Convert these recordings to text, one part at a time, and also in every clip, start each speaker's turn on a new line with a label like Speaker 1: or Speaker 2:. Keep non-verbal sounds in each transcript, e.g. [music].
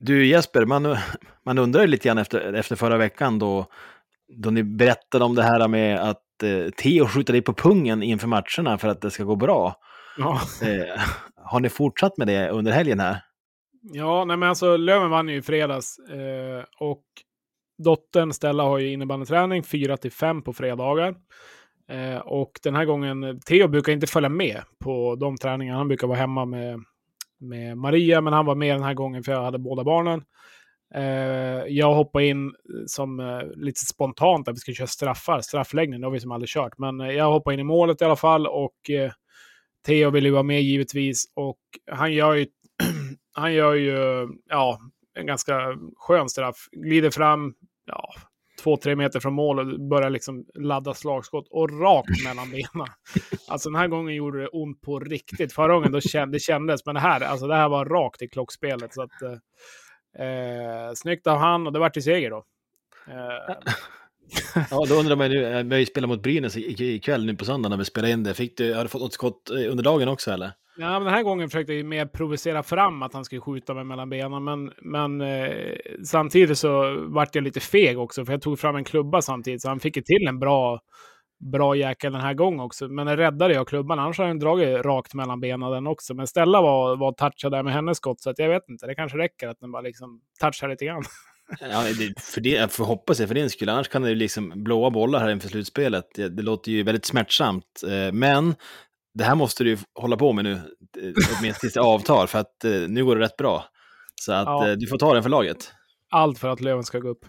Speaker 1: Du Jesper, man, man undrar ju lite grann efter, efter förra veckan då, då ni berättade om det här med att eh, Theo skjuter dig på pungen inför matcherna för att det ska gå bra.
Speaker 2: Ja,
Speaker 1: Eh, har ni fortsatt med det under helgen här?
Speaker 2: ja nej, men alltså Löven vann ju i fredags eh, och dottern Stella har ju innebandyträning 4 till 5 på fredagar. Eh, och den här gången, Theo brukar inte följa med på de träningarna. Han brukar vara hemma med, med Maria, men han var med den här gången för jag hade båda barnen. Eh, jag hoppade in eh, som eh, lite spontant att vi ska köra straffar. Straffläggning, det har vi som aldrig kört. Men eh, jag hoppade in i målet i alla fall och eh, Theo ville ju vara med givetvis. Och han gör ju, [clears throat] han gör ju ja, en ganska skön straff. Glider fram, ja, två, tre meter från mål och börjar liksom ladda slagskott och rakt mellan benen. Alltså den här gången gjorde det ont på riktigt. Förra gången då känd, det kändes, men det här, alltså det här var rakt i klockspelet. Så att, eh, eh, snyggt av han och det vart till seger då. Eh, [laughs]
Speaker 1: Ja, då undrar man ju, eh, vi spelat mot Brynäs ikväll nu på söndag när vi spelade in det. Fick du, har du fått något skott eh, under dagen också eller?
Speaker 2: Ja, men den här gången försökte jag mer provocera fram att han skulle skjuta mig mellan benen, men, men eh, samtidigt så vart jag lite feg också, för jag tog fram en klubba samtidigt, så han fick ju till en bra, bra jäkel den här gången också. Men den räddade jag klubban, annars hade han dragit rakt mellan benen den också. Men Stella var, var touchad där med hennes skott, så att jag vet inte, det kanske räcker att den bara liksom touchar lite grann. [laughs]
Speaker 1: Ja, det, för det, jag får hoppas det för din skull, annars kan det ju liksom blåa bollar här inför slutspelet. Det, det låter ju väldigt smärtsamt, eh, men det här måste du hålla på med nu, eh, åtminstone tills det avtar, för att eh, nu går det rätt bra. Så att
Speaker 2: Ja.
Speaker 1: eh, du får ta den för laget.
Speaker 2: Allt för att Löven ska gå upp.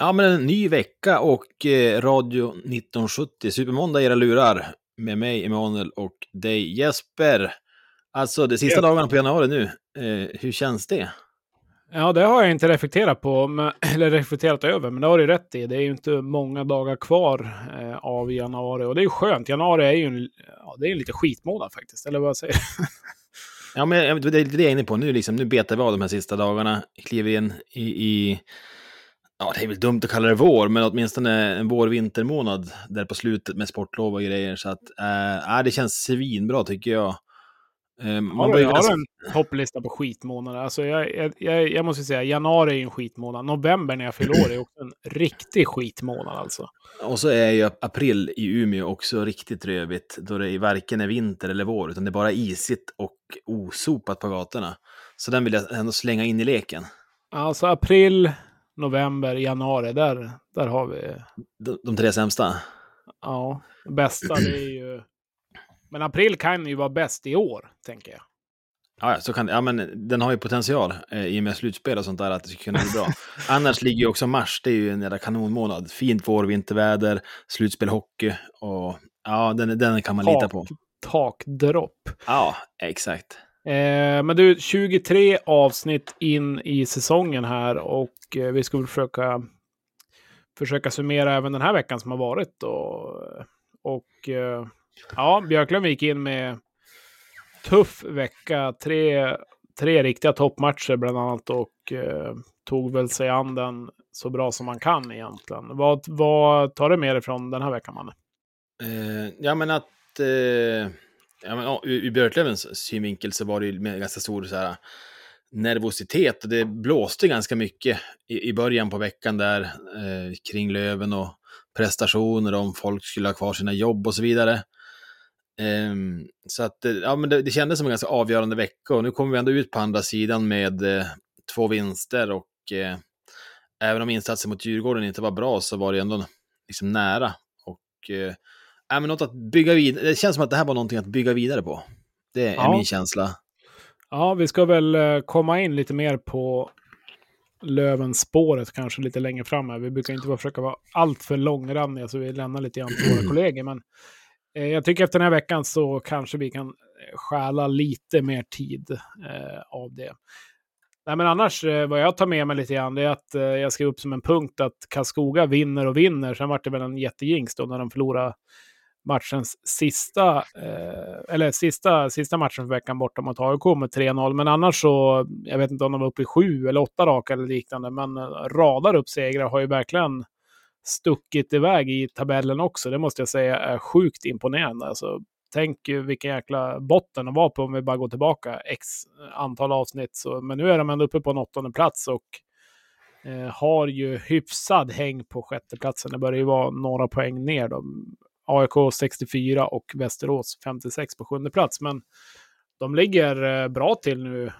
Speaker 1: Ja, men en ny vecka och eh, Radio 1970, Supermåndag i era lurar. Med mig, Emanuel, och dig, Jesper. Alltså, de sista
Speaker 2: Ja.
Speaker 1: dagarna på januari nu, eh, hur känns det?
Speaker 2: Ja, det har jag inte reflekterat på, men, [clears throat] eller reflekterat över, men det har du rätt i. Det är ju inte många dagar kvar eh, av januari och det är ju skönt. Januari är ju en, ja, det är en lite skitmånad faktiskt, eller vad säger du?
Speaker 1: Ja, men jag- det är det jag är inne på nu, liksom, nu betar vi av de här sista dagarna, kliver in i, i ja, det är väl dumt att kalla det vår, men åtminstone en vår-vintermånad där på slutet med sportlov och grejer. Så att, ja, det känns svinbra tycker jag. Eh, man
Speaker 2: Har du, jag
Speaker 1: ganska-
Speaker 2: har en topplista på skitmånader. Alltså jag, jag, jag, måste säga, januari är en skitmånad. November när jag fyller år är också en riktig skitmånad alltså.
Speaker 1: Och så är ju april i Umeå också riktigt rövigt, då det varken är vinter eller vår, utan det är bara isigt och osopat på gatorna. Så den vill jag ändå slänga in i leken.
Speaker 2: Alltså april, november, januari, där, där har vi,
Speaker 1: De, de tre sämsta.
Speaker 2: ja, bästa det är ju... Men april kan ju vara bäst i år, tänker jag.
Speaker 1: Ja, så kan. Ja, men den har ju potential eh, i och med slutspel och sånt där att det ska kunna bli bra. Annars ligger ju också mars, det är ju en jävla kanonmånad. Fint vår, vinterväder, slutspel, hockey och ja, den, den kan man lita på.
Speaker 2: Takdropp.
Speaker 1: Ja, exakt.
Speaker 2: Eh, men du, 23 avsnitt in i säsongen här och eh, vi ska väl försöka, försöka summera även den här veckan som har varit. Och, och eh, ja, Björklund gick in med tuff vecka. Tre, tre riktiga toppmatcher bland annat och eh, tog väl sig an den så bra som man kan egentligen. Vad, vad tar du med dig från den här veckan, Manne?
Speaker 1: Eh, ja, men att... Eh, Ja, men, ja, ur, ur Björklövens synvinkel så var det ju med ganska stor så här, nervositet. Och det blåste ganska mycket i, i början på veckan där eh, kring Löven och prestationer, om folk skulle ha kvar sina jobb och så vidare. Eh, så att eh, ja, men det, det kändes som en ganska avgörande vecka och nu kommer vi ändå ut på andra sidan med eh, två vinster och eh, även om insatsen mot Djurgården inte var bra så var det ändå liksom nära. Och eh, ja, men något att bygga vidare. Det känns som att det här var någonting att bygga vidare på. Det är
Speaker 2: Ja.
Speaker 1: min känsla.
Speaker 2: Ja, vi ska väl eh, komma in lite mer på Löven-spåret kanske lite längre fram. Här. Vi brukar inte försöka vara allt för långrandiga så vi lämnar lite grann till våra [clears throat] kollegor. Men eh, jag tycker efter den här veckan så kanske vi kan stjäla lite mer tid eh, av det. Nej, men annars, eh, vad jag tar med mig lite grann, det är att eh, jag skrev upp som en punkt att Karlskoga vinner och vinner. Sen vart det väl en jättejinx då när de förlorade matchens sista, eh, eller sista, sista matchen för veckan borta mot AIK med 3-0. Men annars så, jag vet inte om de var uppe i sju eller åtta raka eller liknande, men eh, radar upp segrar har ju verkligen stuckit iväg i tabellen också. Det måste jag säga är sjukt imponerande. Alltså, tänk vilken jäkla botten de var på om vi bara går tillbaka x antal avsnitt. Så, men nu är de ändå uppe på en åttonde plats och eh, har ju hyfsad häng på sjätteplatsen. Det börjar ju vara några poäng ner. Då. AIK 64 och Västerås 56 på sjunde plats. Men de ligger eh, bra till nu,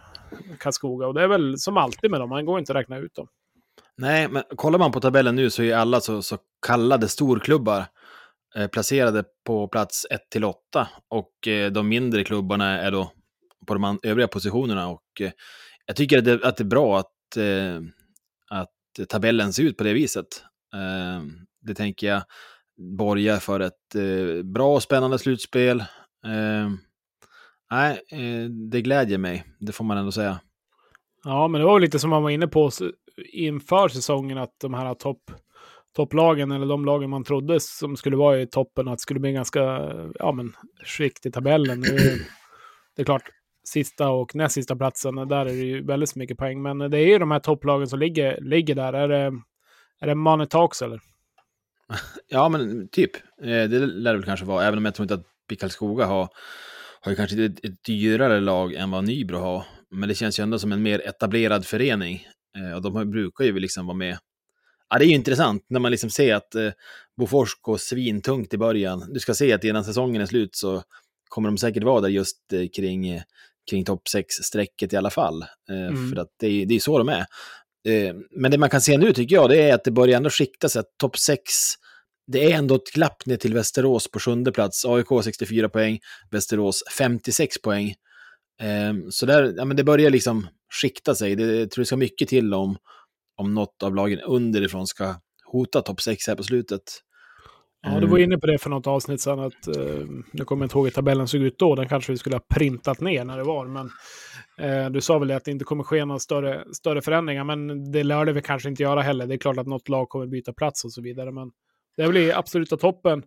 Speaker 2: Karlskoga. Och det är väl som alltid med dem, man går inte att räkna ut dem.
Speaker 1: Nej, men kollar man på tabellen nu så är alla så, så kallade storklubbar eh, placerade på plats 1 till 8 och eh, de mindre klubbarna är då på de övriga positionerna. Och eh, jag tycker att det, att det är bra att, eh, att tabellen ser ut på det viset. Eh, det tänker jag borgar för ett eh, bra och spännande slutspel. Eh, nej, eh, det glädjer mig, det får man ändå säga.
Speaker 2: Ja, men det var lite som man var inne på inför säsongen att de här topp topplagen eller de lagen man trodde som skulle vara i toppen att det skulle bli en ganska ja, men, skikt i tabellen. Det är klart, sista och näst sista platsen, där är det ju väldigt mycket poäng. Men det är ju de här topplagen som ligger, ligger där. Är det, är det Money Talks eller? [laughs]
Speaker 1: Ja, men typ. Eh, det lär det väl kanske vara, även om jag tror inte att Karlskoga har, har ju kanske ett, ett dyrare lag än vad Nybro har. Men det känns ju ändå som en mer etablerad förening. Eh, och de brukar ju liksom vara med. Ja, det är ju intressant när man liksom ser att eh, Bofors går svintungt i början. Du ska se att innan säsongen är slut så kommer de säkert vara där just kring, kring topp 6-strecket i alla fall. Mm. För att det, det är så de är. Eh, men det man kan se nu tycker jag, det är att det börjar ändå skikta sig. Topp 6, det är ändå ett glapp ner till Västerås på sjunde plats. AIK 64 poäng, Västerås 56 poäng. Ehm, så där, ja, men det börjar liksom skikta sig. Det, jag tror det ska mycket till om, om något av lagen underifrån ska hota topp 6 här på slutet.
Speaker 2: Ja, du var inne på det för något avsnitt sedan. Att, uh, nu kommer jag inte ihåg hur tabellen såg ut då. Den kanske vi skulle ha printat ner när det var. Men uh, du sa väl att det inte kommer ske några större, större förändringar. Men det lär det vi kanske inte göra heller. Det är klart att något lag kommer byta plats och så vidare. Men det blir absoluta toppen.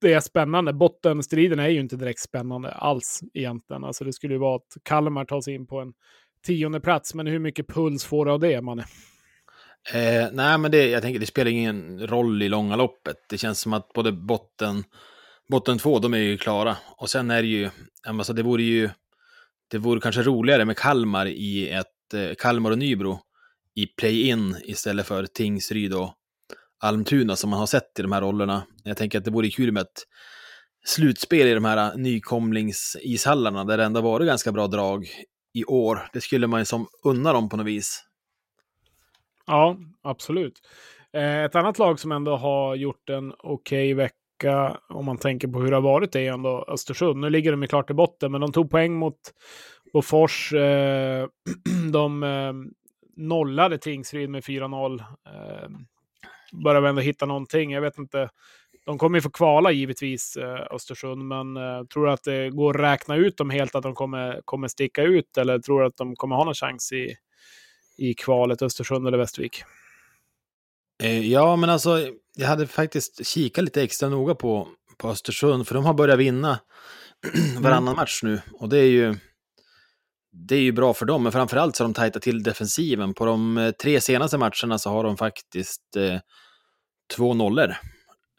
Speaker 2: Det är spännande. Bottenstriden är ju inte direkt spännande alls egentligen. Alltså det skulle ju vara att Kalmar tar sig in på en tionde plats. Men hur mycket puls får du av det, Manne?
Speaker 1: Eh, nej, men det, jag tänker det spelar ingen roll i långa loppet. Det känns som att både botten, botten två, de är ju klara. Och sen är det ju, alltså det vore ju, det vore kanske roligare med Kalmar i ett, eh, Kalmar och Nybro i play-in istället för Tingsryd och Almtuna som man har sett i de här rollerna. Jag tänker att det vore kul med ett slutspel i de här nykomlingsishallarna där det ändå varit ganska bra drag i år. Det skulle man ju som unna dem på något vis.
Speaker 2: Ja, absolut. Eh, ett annat lag som ändå har gjort en okej okay vecka, om man tänker på hur det har varit, är ändå Östersund. Nu ligger de ju klart i botten, men de tog poäng mot Bofors. Eh, [clears throat] de eh, nollade Tingsryd med 4-0. Börjar vi ändå hitta någonting. Jag vet inte. De kommer ju få kvala givetvis, Östersund, men tror du att det går att räkna ut dem helt, att de kommer, kommer sticka ut, eller tror du att de kommer ha någon chans i, i kvalet Östersund eller Västervik?
Speaker 1: Eh, ja, men alltså, jag hade faktiskt kikat lite extra noga på, på Östersund, för de har börjat vinna [clears throat] varannan mm. match nu. Och det är ju det är ju bra för dem, men framförallt så har de tajtat till defensiven. På de eh, tre senaste matcherna så har de faktiskt eh, två nollor.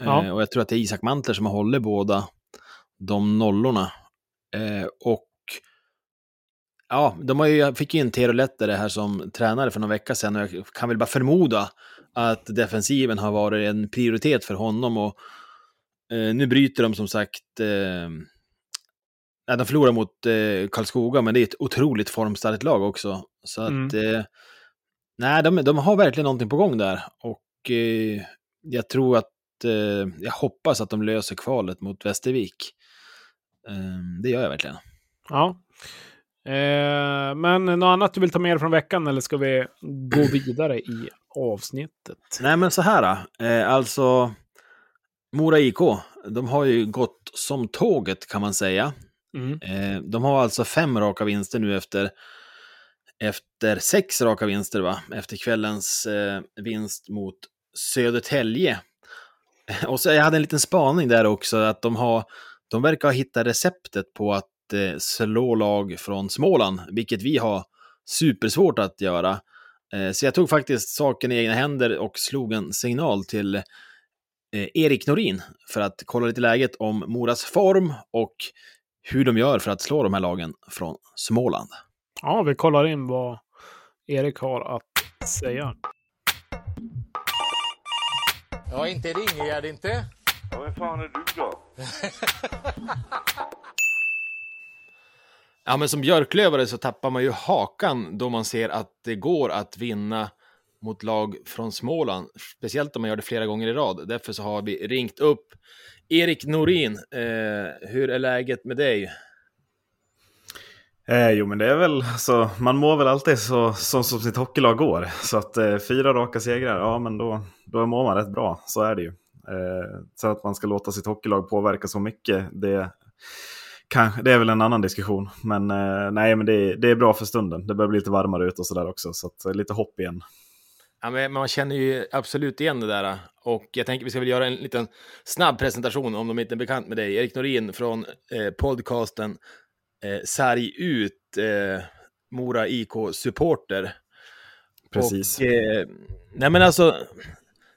Speaker 1: Ja. Eh, och jag tror att det är Isak Mantler som har hållit båda de nollorna. Eh, och ja, de har ju, fick ju in Tero Lettare här som tränare för några vecka sedan och jag kan väl bara förmoda att defensiven har varit en prioritet för honom. och eh, Nu bryter de som sagt eh, Ja, de förlorar mot eh, Karlskoga, men det är ett otroligt formstarkt lag också. Så att, mm. eh, nej, de, de har verkligen någonting på gång där. Och eh, jag tror att, eh, jag hoppas att de löser kvalet mot Västervik. Ehm, det gör jag verkligen.
Speaker 2: Ja. Eh, men något annat du vill ta med dig från veckan eller ska vi gå vidare i avsnittet?
Speaker 1: Nej, men så här. Eh, alltså, Mora IK, de har ju gått som tåget kan man säga.
Speaker 2: Mm.
Speaker 1: Eh, de har alltså fem raka vinster nu efter, efter sex raka vinster, va? Efter kvällens eh, vinst mot Södertälje. [laughs] Och så jag hade en liten spaning där också, att de, har, de verkar ha hittat receptet på att slå lag från Småland, vilket vi har supersvårt att göra. Eh, så jag tog faktiskt saken i egna händer och slog en signal till eh, Erik Norin för att kolla lite läget om Moras form och hur de gör för att slå de här lagen från Småland.
Speaker 2: Ja, vi kollar in vad Erik har att säga.
Speaker 3: Ja, inte Ringegärd inte.
Speaker 4: Ja, vem fan är du då? [laughs]
Speaker 1: Ja, men som Björklövare så tappar man ju hakan då man ser att det går att vinna mot lag från Småland, speciellt om man gör det flera gånger i rad. Därför så har vi ringt upp Erik Norin. Eh, hur är läget med dig?
Speaker 5: Eh, jo men det är väl så, man mår väl alltid så som, som sitt hockeylag går. Så att eh, fyra raka segrar, ja men då, då mår man rätt bra, så är det ju. Eh, så att man ska låta sitt hockeylag påverka så mycket, det, kan, det är väl en annan diskussion. Men eh, nej, men det, det är bra för stunden. Det börjar bli lite varmare ute och sådär också, så att, eh, lite hopp igen.
Speaker 1: Ja, men man känner ju absolut igen det där. Och jag tänker vi ska väl göra en liten snabb presentation om de inte är bekant med dig. Erik Norin från eh, podcasten eh, Sarg ut, eh, Mora IK-supporter.
Speaker 5: Precis.
Speaker 1: Och, eh, nej men alltså,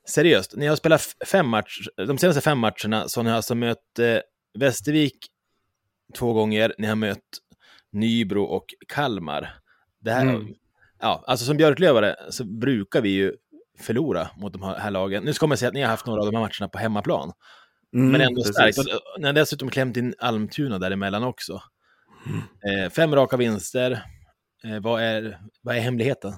Speaker 1: seriöst, ni har spelat fem matcher, de senaste fem matcherna så har ni alltså mött eh, Västervik två gånger, ni har mött Nybro och Kalmar. Det här,
Speaker 5: Mm.
Speaker 1: ja, alltså som Björklövare så brukar vi ju förlora mot de här, lagen. Nu ska man säga att ni har haft några av de här matcherna på hemmaplan,
Speaker 5: Mm,
Speaker 1: men ändå starkt. Och Ni har dessutom klämt in Almtuna däremellan också. Eh, fem raka vinster. Eh, vad, är, vad är hemligheten?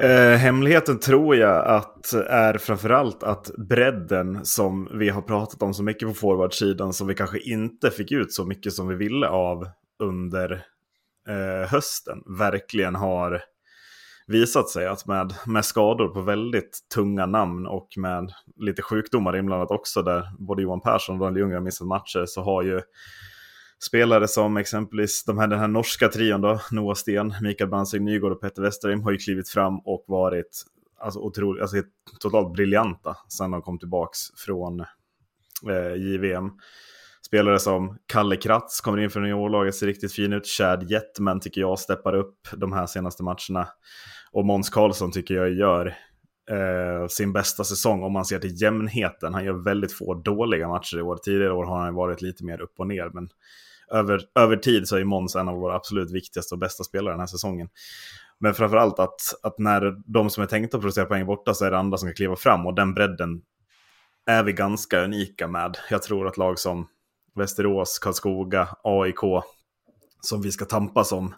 Speaker 5: Eh, hemligheten tror jag att är framförallt att bredden som vi har pratat om så mycket på forwardsidan som vi kanske inte fick ut så mycket som vi ville av under eh, hösten verkligen har visat sig att med, med skador på väldigt tunga namn och med lite sjukdomar inblandat också där både Johan Persson och Daniel Ljunggren missat matcher så har ju spelare som exempelvis de här, den här norska trion då, Noah Sten, Mikael Bransing Nygård och Petter Westerheim har ju klivit fram och varit alltså, otroligt, alltså, totalt briljanta sedan de kom tillbaks från eh, JVM. Spelare som Kalle Kratz kommer in för juniorlaget, ser riktigt fin ut. Chad Jetman tycker jag steppar upp de här senaste matcherna. Och Måns Karlsson tycker jag gör eh, sin bästa säsong om man ser till jämnheten. Han gör väldigt få dåliga matcher i år. Tidigare år har han varit lite mer upp och ner, men över, över tid så är Måns en av våra absolut viktigaste och bästa spelare den här säsongen. Men framförallt att, att när de som är tänkta att producera poäng borta så är det andra som kan kliva fram och den bredden är vi ganska unika med. Jag tror att lag som Västerås, Karlskoga, AIK, som vi ska tampas om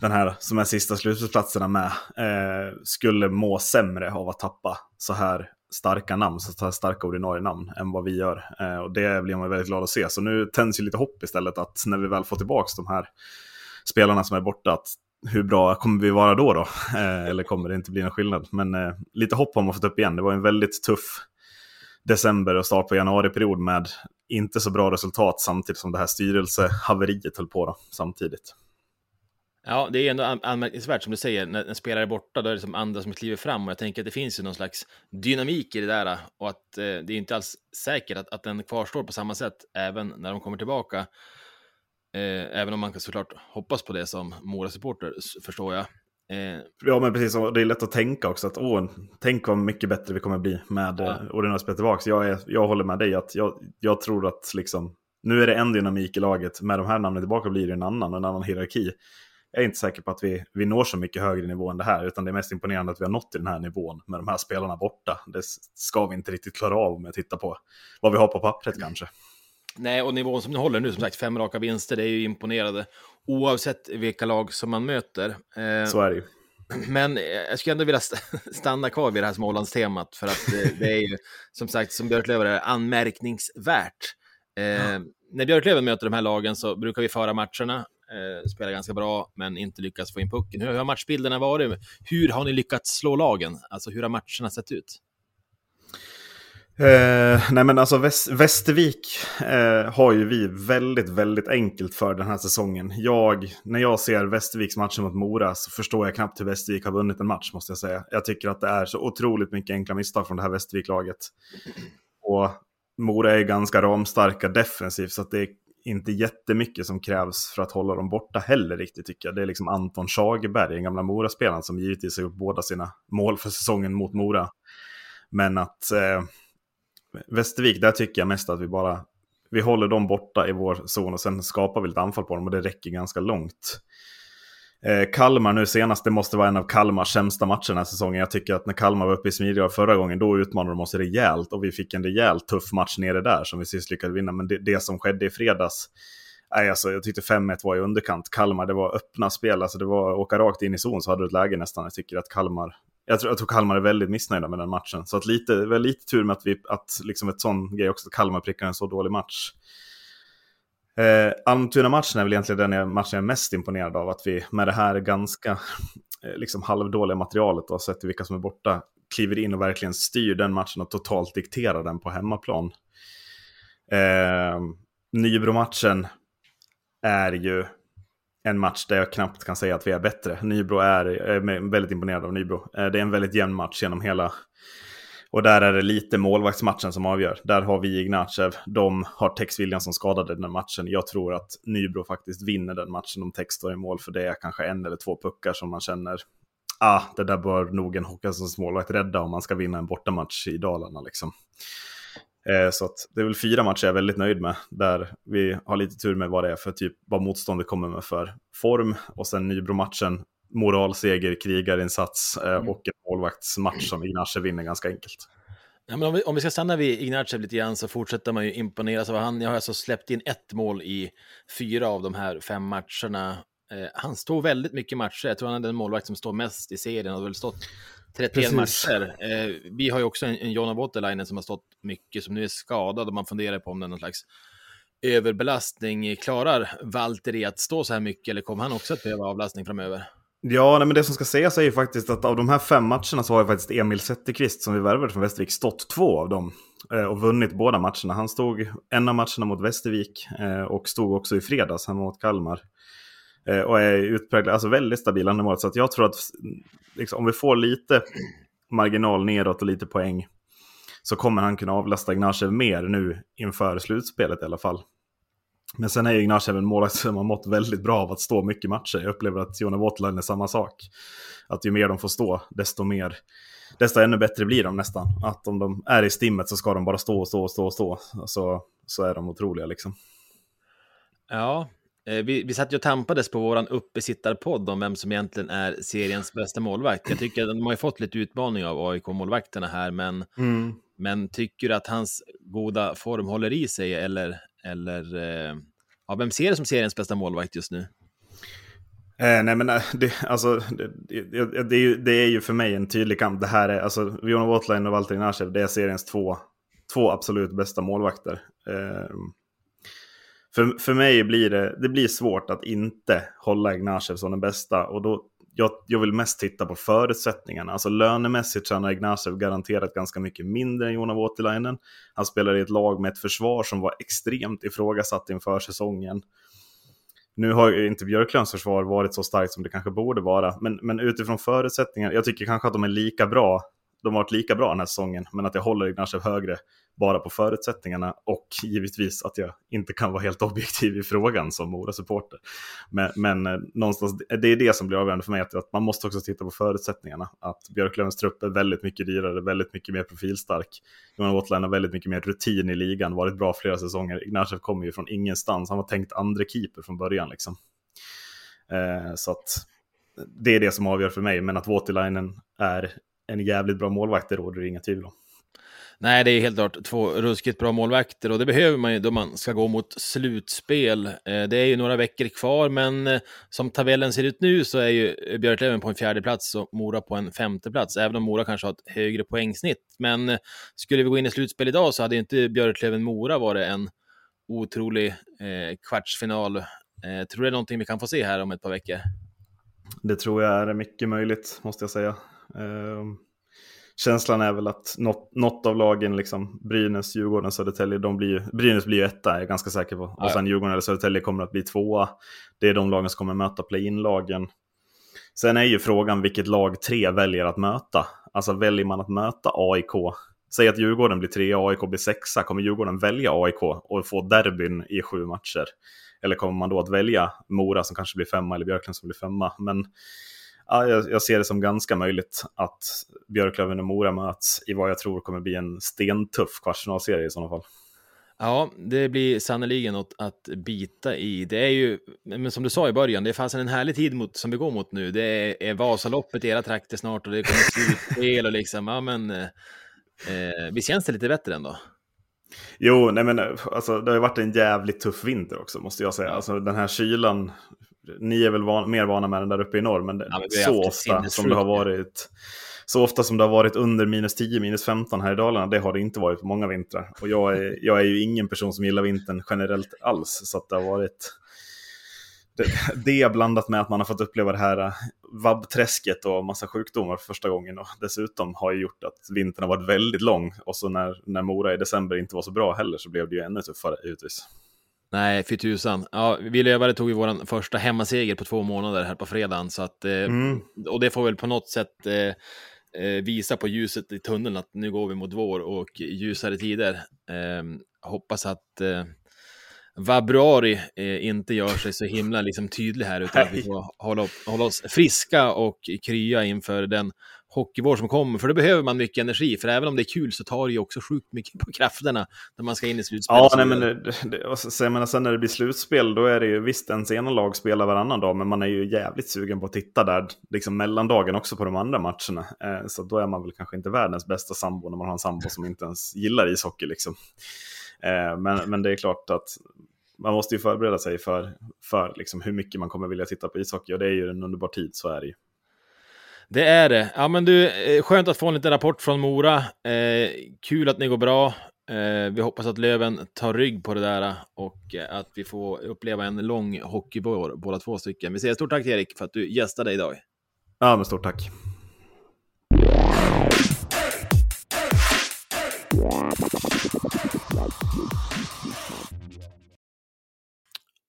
Speaker 5: den här, som är sista slutspelsplatserna med, eh, skulle må sämre av att tappa så här starka namn, så här starka ordinarie namn än vad vi gör. Eh, och det blir man väldigt glad att se. Så nu tänds ju lite hopp istället att när vi väl får tillbaka de här spelarna som är borta, att hur bra kommer vi vara då? då? [laughs] Eh, eller kommer det inte bli någon skillnad? Men eh, lite hopp har man fått upp igen. Det var en väldigt tuff december och start på januariperiod med inte så bra resultat samtidigt som det här styrelsehaveriet höll på då, samtidigt.
Speaker 1: Ja, det är ändå an- anmärkningsvärt som du säger, när en spelare är borta, då är det som andra som kliver fram och jag tänker att det finns ju någon slags dynamik i det där och att eh, det är inte alls säkert att, att den kvarstår på samma sätt även när de kommer tillbaka. Eh, även om man kan såklart hoppas på det som Mora-supporter, förstår jag. Eh,
Speaker 5: Ja, men precis. Och det är lätt att tänka också att åh, tänk vad mycket bättre vi kommer bli med
Speaker 1: Ja.
Speaker 5: ja. ordinarie spel tillbaka. Jag, är, jag håller med dig att jag, jag tror att liksom, nu är det en dynamik i laget. Med de här namnen tillbaka blir det en annan en annan hierarki. Jag är inte säker på att vi, vi når så mycket högre nivå än det här, utan det är mest imponerande att vi har nått till den här nivån med de här spelarna borta. Det ska vi inte riktigt klara av om jag tittar på vad vi har på pappret kanske.
Speaker 1: nej, och nivån som ni håller nu, som sagt, fem raka vinster, det är ju imponerande. Oavsett vilka lag som man möter. Eh,
Speaker 5: Så är det ju.
Speaker 1: Men eh, jag skulle ändå vilja st- [laughs] stanna kvar vid det här Smålandstemat för att det, det är ju som sagt som Björklöven är anmärkningsvärt. Eh, När Björklöven möter de här lagen så brukar vi föra matcherna eh, spelar ganska bra, men inte lyckats få in pucken. Hur har matchbilderna varit? Hur har ni lyckats slå lagen? Alltså hur har matcherna sett ut?
Speaker 5: Eh, nej men alltså Väst Västervik eh, har ju vi väldigt, väldigt enkelt för den här säsongen. Jag, när jag ser Västerviks matcher mot Mora så förstår jag knappt hur Västervik har vunnit en match måste jag säga. Jag tycker att det är så otroligt mycket enkla misstag från det här Västervik-laget. Och Mora är ganska ramstarka defensivt så att det är inte jättemycket som krävs för att hålla dem borta heller riktigt tycker jag. Det är liksom Anton Schagerberg, den gamla Mora-spelaren som givetvis har gjort båda sina mål för säsongen mot Mora. Men att eh, Västervik, där tycker jag mest att vi bara vi håller dem borta i vår zon och sen skapar vi lite anfall på dem och det räcker ganska långt. Eh, Kalmar nu senast, det måste vara en av Kalmars sämsta matcher den här säsongen. Jag tycker att när Kalmar var uppe i smidiga förra gången, då utmanade de oss rejält och vi fick en rejält tuff match nere där som vi sist lyckades vinna. Men det, det som skedde i fredags, nej, alltså, jag tyckte 5-1 var i underkant. Kalmar, det var öppna spel, alltså det var åka rakt in i zon så hade du ett läge nästan. Jag tycker att Kalmar, jag tror, jag tror Kalmar är väldigt missnöjda med den matchen. Så att lite, väl lite tur med att, vi, att liksom ett sån grej också, att Kalmar prickar en så dålig match. Eh, Almtuna-matchen är väl egentligen den matchen jag är mest imponerad av. Att vi med det här ganska eh, liksom halvdåliga materialet och sett vilka som är borta kliver in och verkligen styr den matchen och totalt dikterar den på hemmaplan. Eh, Nybro-matchen är ju en match där jag knappt kan säga att vi är bättre. Nybro är, är väldigt imponerad av Nybro. Eh, det är en väldigt jämn match genom hela och där är det lite målvaktsmatchen som avgör. Där har vi Ignatjev. De har Tex Williamson skadade den matchen. Jag tror att Nybro faktiskt vinner den matchen om Tex står i mål. För det är kanske en eller två puckar som man känner, ah, det där bör nog en Håkanssons målvakt rädda om man ska vinna en bortamatch i Dalarna. Liksom. Eh, så att det är väl fyra matcher jag är väldigt nöjd med. Där vi har lite tur med vad det är för typ, vad motståndet kommer med för form. Och sen Nybro-matchen moralseger, krigarinsats eh, mm. och en målvaktsmatch som Ignace vinner ganska enkelt.
Speaker 1: Ja, men om, vi, om vi ska stanna vid Ignacev lite grann så fortsätter man ju imponeras av han. Jag har alltså släppt in ett mål i fyra av de här fem matcherna. Eh, han står väldigt mycket matcher. Jag tror han är den målvakt som står mest i serien. Han har väl stått 31 Precis. matcher. Eh, vi har ju också en, en Jonna Waterlinen som har stått mycket, som nu är skadad och man funderar på om det är någon slags överbelastning. Klarar Valtteri att stå så här mycket eller kommer han också att behöva avlastning framöver?
Speaker 5: Ja, nej, men det som ska sägas är ju faktiskt att av de här fem matcherna så har ju faktiskt Emil Zetterqvist som vi värvade från Västervik stått två av dem eh, och vunnit båda matcherna. Han stod en av matcherna mot Västervik eh, och stod också i fredags hemma mot Kalmar. Eh, och är utpräglad, alltså väldigt stabil mål. Så att jag tror att liksom, om vi får lite marginal nedåt och lite poäng så kommer han kunna avlasta Ignacev mer nu inför slutspelet i alla fall. Men sen är ju Ignacev en målvakt som har mått väldigt bra av att stå mycket matcher. Jag upplever att Jona Waterline är samma sak. Att ju mer de får stå, desto mer, desto ännu bättre blir de nästan. Att om de är i stimmet så ska de bara stå och stå och stå och stå. Så, så är de otroliga liksom.
Speaker 1: Ja, eh, vi, vi satt ju och tampades på våran uppesittarpodd om vem som egentligen är seriens bästa målvakt. Jag tycker att de har ju fått lite utmaning av AIK-målvakterna här, men, mm. men tycker du att hans goda form håller i sig eller eller eh, ja, vem ser det som seriens bästa målvakt just nu?
Speaker 5: Eh, nej men eh, det, alltså, det, det, det, är ju, det är ju för mig en tydlig kamp. Det här är, alltså, Viona Watline och Valtteri Nashev, det är seriens två, två absolut bästa målvakter. Eh, för, för mig blir det, det blir svårt att inte hålla Ignashev som den bästa. Och då jag, jag vill mest titta på förutsättningarna. Alltså lönemässigt tjänar Ignacev garanterat ganska mycket mindre än Jona Voutilainen. Han spelar i ett lag med ett försvar som var extremt ifrågasatt inför säsongen. Nu har ju inte Björklunds försvar varit så starkt som det kanske borde vara, men, men utifrån förutsättningar, jag tycker kanske att de är lika bra de har varit lika bra den här säsongen, men att jag håller Ignacev högre bara på förutsättningarna och givetvis att jag inte kan vara helt objektiv i frågan som Mora-supporter. Men, men eh, någonstans, det är det som blir avgörande för mig, att, att man måste också titta på förutsättningarna. Att Björklövens trupp är väldigt mycket dyrare, väldigt mycket mer profilstark. Johan Åtland har väldigt mycket mer rutin i ligan, varit bra flera säsonger. Ignatjev kommer ju från ingenstans, han var tänkt andre keeper från början liksom. Eh, så att det är det som avgör för mig, men att Voutilainen är en jävligt bra målvakt, det råder det inga tvivel om.
Speaker 1: Nej, det är helt klart två ruskigt bra målvakter och det behöver man ju då man ska gå mot slutspel. Eh, det är ju några veckor kvar, men eh, som tabellen ser ut nu så är ju Björklöven på en fjärde plats och Mora på en femte plats, även om Mora kanske har ett högre poängsnitt. Men eh, skulle vi gå in i slutspel idag så hade inte Björklöven-Mora varit en otrolig kvartsfinal Eh, tror du det är någonting vi kan få se här om ett par veckor?
Speaker 5: Det tror jag är mycket möjligt, måste jag säga. Eh, känslan är väl att något, något av lagen, liksom Brynäs, Djurgården, Södertälje, de blir, Brynäs blir ju etta, är jag ganska säker på. Och sen Djurgården eller Södertälje kommer att bli tvåa. Det är de lagen som kommer möta play-in-lagen. Sen är ju frågan vilket lag tre väljer att möta. Alltså väljer man att möta AIK Säg att Djurgården blir trea och AIK blir sexa. Kommer Djurgården välja AIK och få derbyn i sju matcher? Eller kommer man då att välja Mora som kanske blir femma eller Björklöven som blir femma? Men ja, jag, ser det som ganska möjligt att Björklöven och Mora möts i vad jag tror kommer bli en stentuff kvartsfinalserie i sådana fall.
Speaker 1: Ja, det blir sannoliken något att bita i. Det är ju, men som du sa i början, det är fasen en härlig tid mot, som vi går mot nu. Det är, är Vasaloppet i era trakter snart och det kommer slutspel och liksom, ja men eh, Eh, visst känns det lite bättre ändå?
Speaker 5: Jo, nej men alltså, det har ju varit en jävligt tuff vinter också måste jag säga. Alltså den här kylan, ni är väl van, mer vana med den där uppe i norr, men, ja, men så ofta som det har varit så ofta som det har varit under minus 10, minus 15 här i Dalarna, det har det inte varit på många vintrar. Och jag är, [laughs] jag är ju ingen person som gillar vintern generellt alls, så att det har varit det, det blandat med att man har fått uppleva det här äh, vabbträsket och massa sjukdomar för första gången. Och dessutom har ju gjort att vintern har varit väldigt lång. Och så när, när Mora i december inte var så bra heller så blev det ju ännu tuffare givetvis.
Speaker 1: Nej, fy tusan. Ja, vi lövare tog ju vår första hemmaseger på två månader här på fredagen. Så att, eh, mm. Och det får väl på något sätt eh, eh, visa på ljuset i tunneln att nu går vi mot vår och ljusare tider. Eh, hoppas att eh, Vabruari eh, inte gör sig så himla liksom, tydlig här, utan att vi får hålla, hålla oss friska och krya inför den hockeyvår som kommer, för då behöver man mycket energi, för även om det är kul så tar det ju också sjukt mycket på krafterna när man ska in i slutspel.
Speaker 5: Ja, nej, men, det, det, så, menar, sen när det blir slutspel, då är det ju visst ens ena lag spelar varannan dag, men man är ju jävligt sugen på att titta där, liksom mellandagen också på de andra matcherna. Eh, så då är man väl kanske inte världens bästa sambo när man har en sambo som inte ens gillar ishockey liksom. Eh, men, men det är klart att man måste ju förbereda sig för, för liksom hur mycket man kommer vilja titta på ishockey och det är ju en underbar tid, så är det ju.
Speaker 1: Det är det. Ja, men du, eh, skönt att få en liten rapport från Mora. Eh, kul att ni går bra. Eh, vi hoppas att Löven tar rygg på det där eh, och eh, att vi får uppleva en lång hockeyvår, båda två stycken. Vi säger stort tack Erik för att du gästade idag.
Speaker 5: Ja, men stort tack.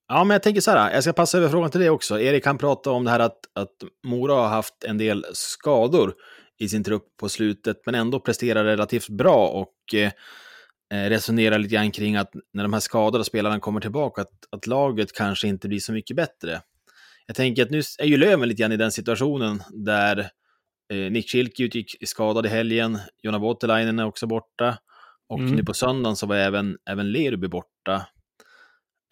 Speaker 1: Ja, men jag tänker så här, jag ska passa över frågan till dig också. Erik kan prata om det här att, att Mora har haft en del skador i sin trupp på slutet, men ändå presterar relativt bra och eh, resonerar lite grann kring att när de här skadade spelarna kommer tillbaka, att, att laget kanske inte blir så mycket bättre. Jag tänker att nu är ju Löven lite grann i den situationen där eh, Nick Schilke utgick skadad i helgen, Jonna Voutilainen är också borta, och mm. nu på söndagen så var även, även Lerby borta.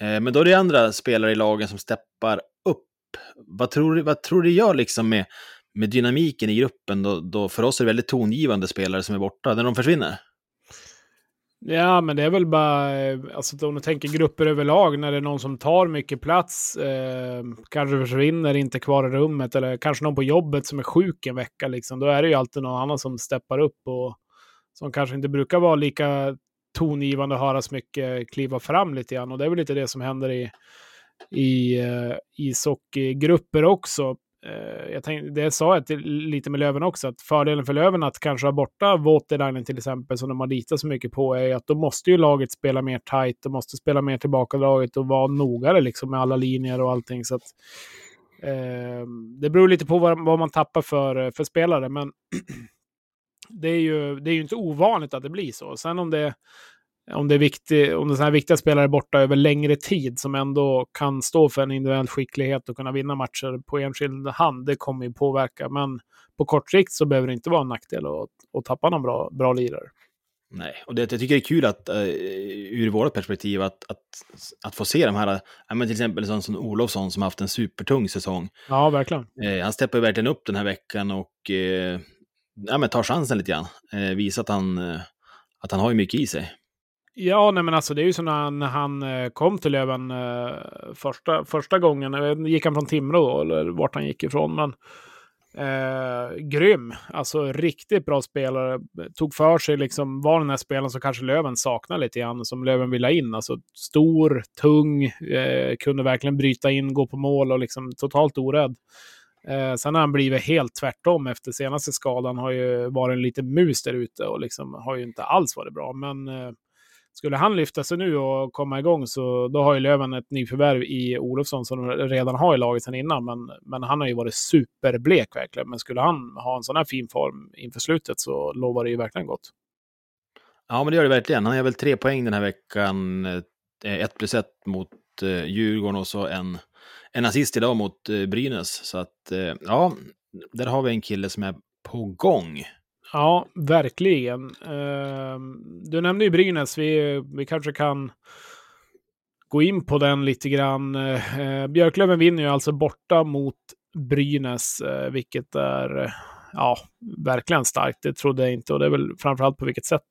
Speaker 1: Eh, men då är det andra spelare i lagen som steppar upp. Vad tror du, vad tror du gör liksom med, med dynamiken i gruppen? Då, då för oss är det väldigt tongivande spelare som är borta när de försvinner.
Speaker 2: Ja, men det är väl bara, eh, alltså om du tänker grupper överlag, när det är någon som tar mycket plats, eh, kanske försvinner, inte kvar i rummet, eller kanske någon på jobbet som är sjuk en vecka, liksom, då är det ju alltid någon annan som steppar upp och som kanske inte brukar vara lika tongivande att höras mycket kliva fram lite grann. Och det är väl lite det som händer i, i eh, uh, ishockeygrupper också. Uh, jag tänkte, det sa jag till, lite med Löven också, att fördelen för Löven att kanske ha borta Voutilainen till exempel, som de har litat så mycket på, är att då måste ju laget spela mer tight, de måste spela mer tillbakadraget och vara nogare liksom med alla linjer och allting. Så att, uh, det beror lite på vad, vad man tappar för, för spelare, men [clears throat] det är ju, det är ju inte ovanligt att det blir så. Sen om det, om det är viktig, om det är sådana här viktiga spelare borta över längre tid som ändå kan stå för en individuell skicklighet och kunna vinna matcher på enskild hand, det kommer ju påverka. Men på kort sikt så behöver det inte vara en nackdel att, att tappa någon bra, bra lirare.
Speaker 1: Nej, och det, jag tycker det är kul att, uh, ur vårt perspektiv, att, att, att få se de här, uh, till exempel en sån som Olofsson som haft en supertung säsong.
Speaker 2: Ja, verkligen.
Speaker 1: Uh, han steppar verkligen upp den här veckan och ja, men tar chansen lite grann. Eh, visa att han, eh, att han har ju mycket i sig.
Speaker 2: Ja, nej men alltså det är ju så när han, han eh, kom till Löven eh, första, första gången. Gick han från Timrå då, eller vart han gick ifrån. Men eh, grym. Alltså riktigt bra spelare. Tog för sig, liksom, var den här spelaren som kanske Löven saknar lite grann, som Löven vill ha in. Alltså stor, tung, eh, kunde verkligen bryta in, gå på mål och liksom totalt orädd. Eh, sen har han blivit helt tvärtom efter senaste skadan. Har ju varit en liten mus där ute och liksom har ju inte alls varit bra. Men eh, skulle han lyfta sig nu och komma igång så då har ju Löven ett nyförvärv i Olofsson som de redan har i laget sedan innan. Men, men han har ju varit superblek verkligen. Men skulle han ha en sån här fin form inför slutet så lovar det ju verkligen gott.
Speaker 1: Ja, men det gör det verkligen. Han har väl tre poäng den här veckan. Eh, ett plus ett mot eh, Djurgården och så en, en assist idag mot eh, Brynäs. Så att, eh, ja, där har vi en kille som är på gång.
Speaker 2: Ja, verkligen. Ehm, du nämnde ju Brynäs. Vi, vi kanske kan gå in på den lite grann. Eh, Björklöven vinner ju alltså borta mot Brynäs, vilket är ja, verkligen starkt. Det trodde jag inte och det är väl framförallt på vilket sätt,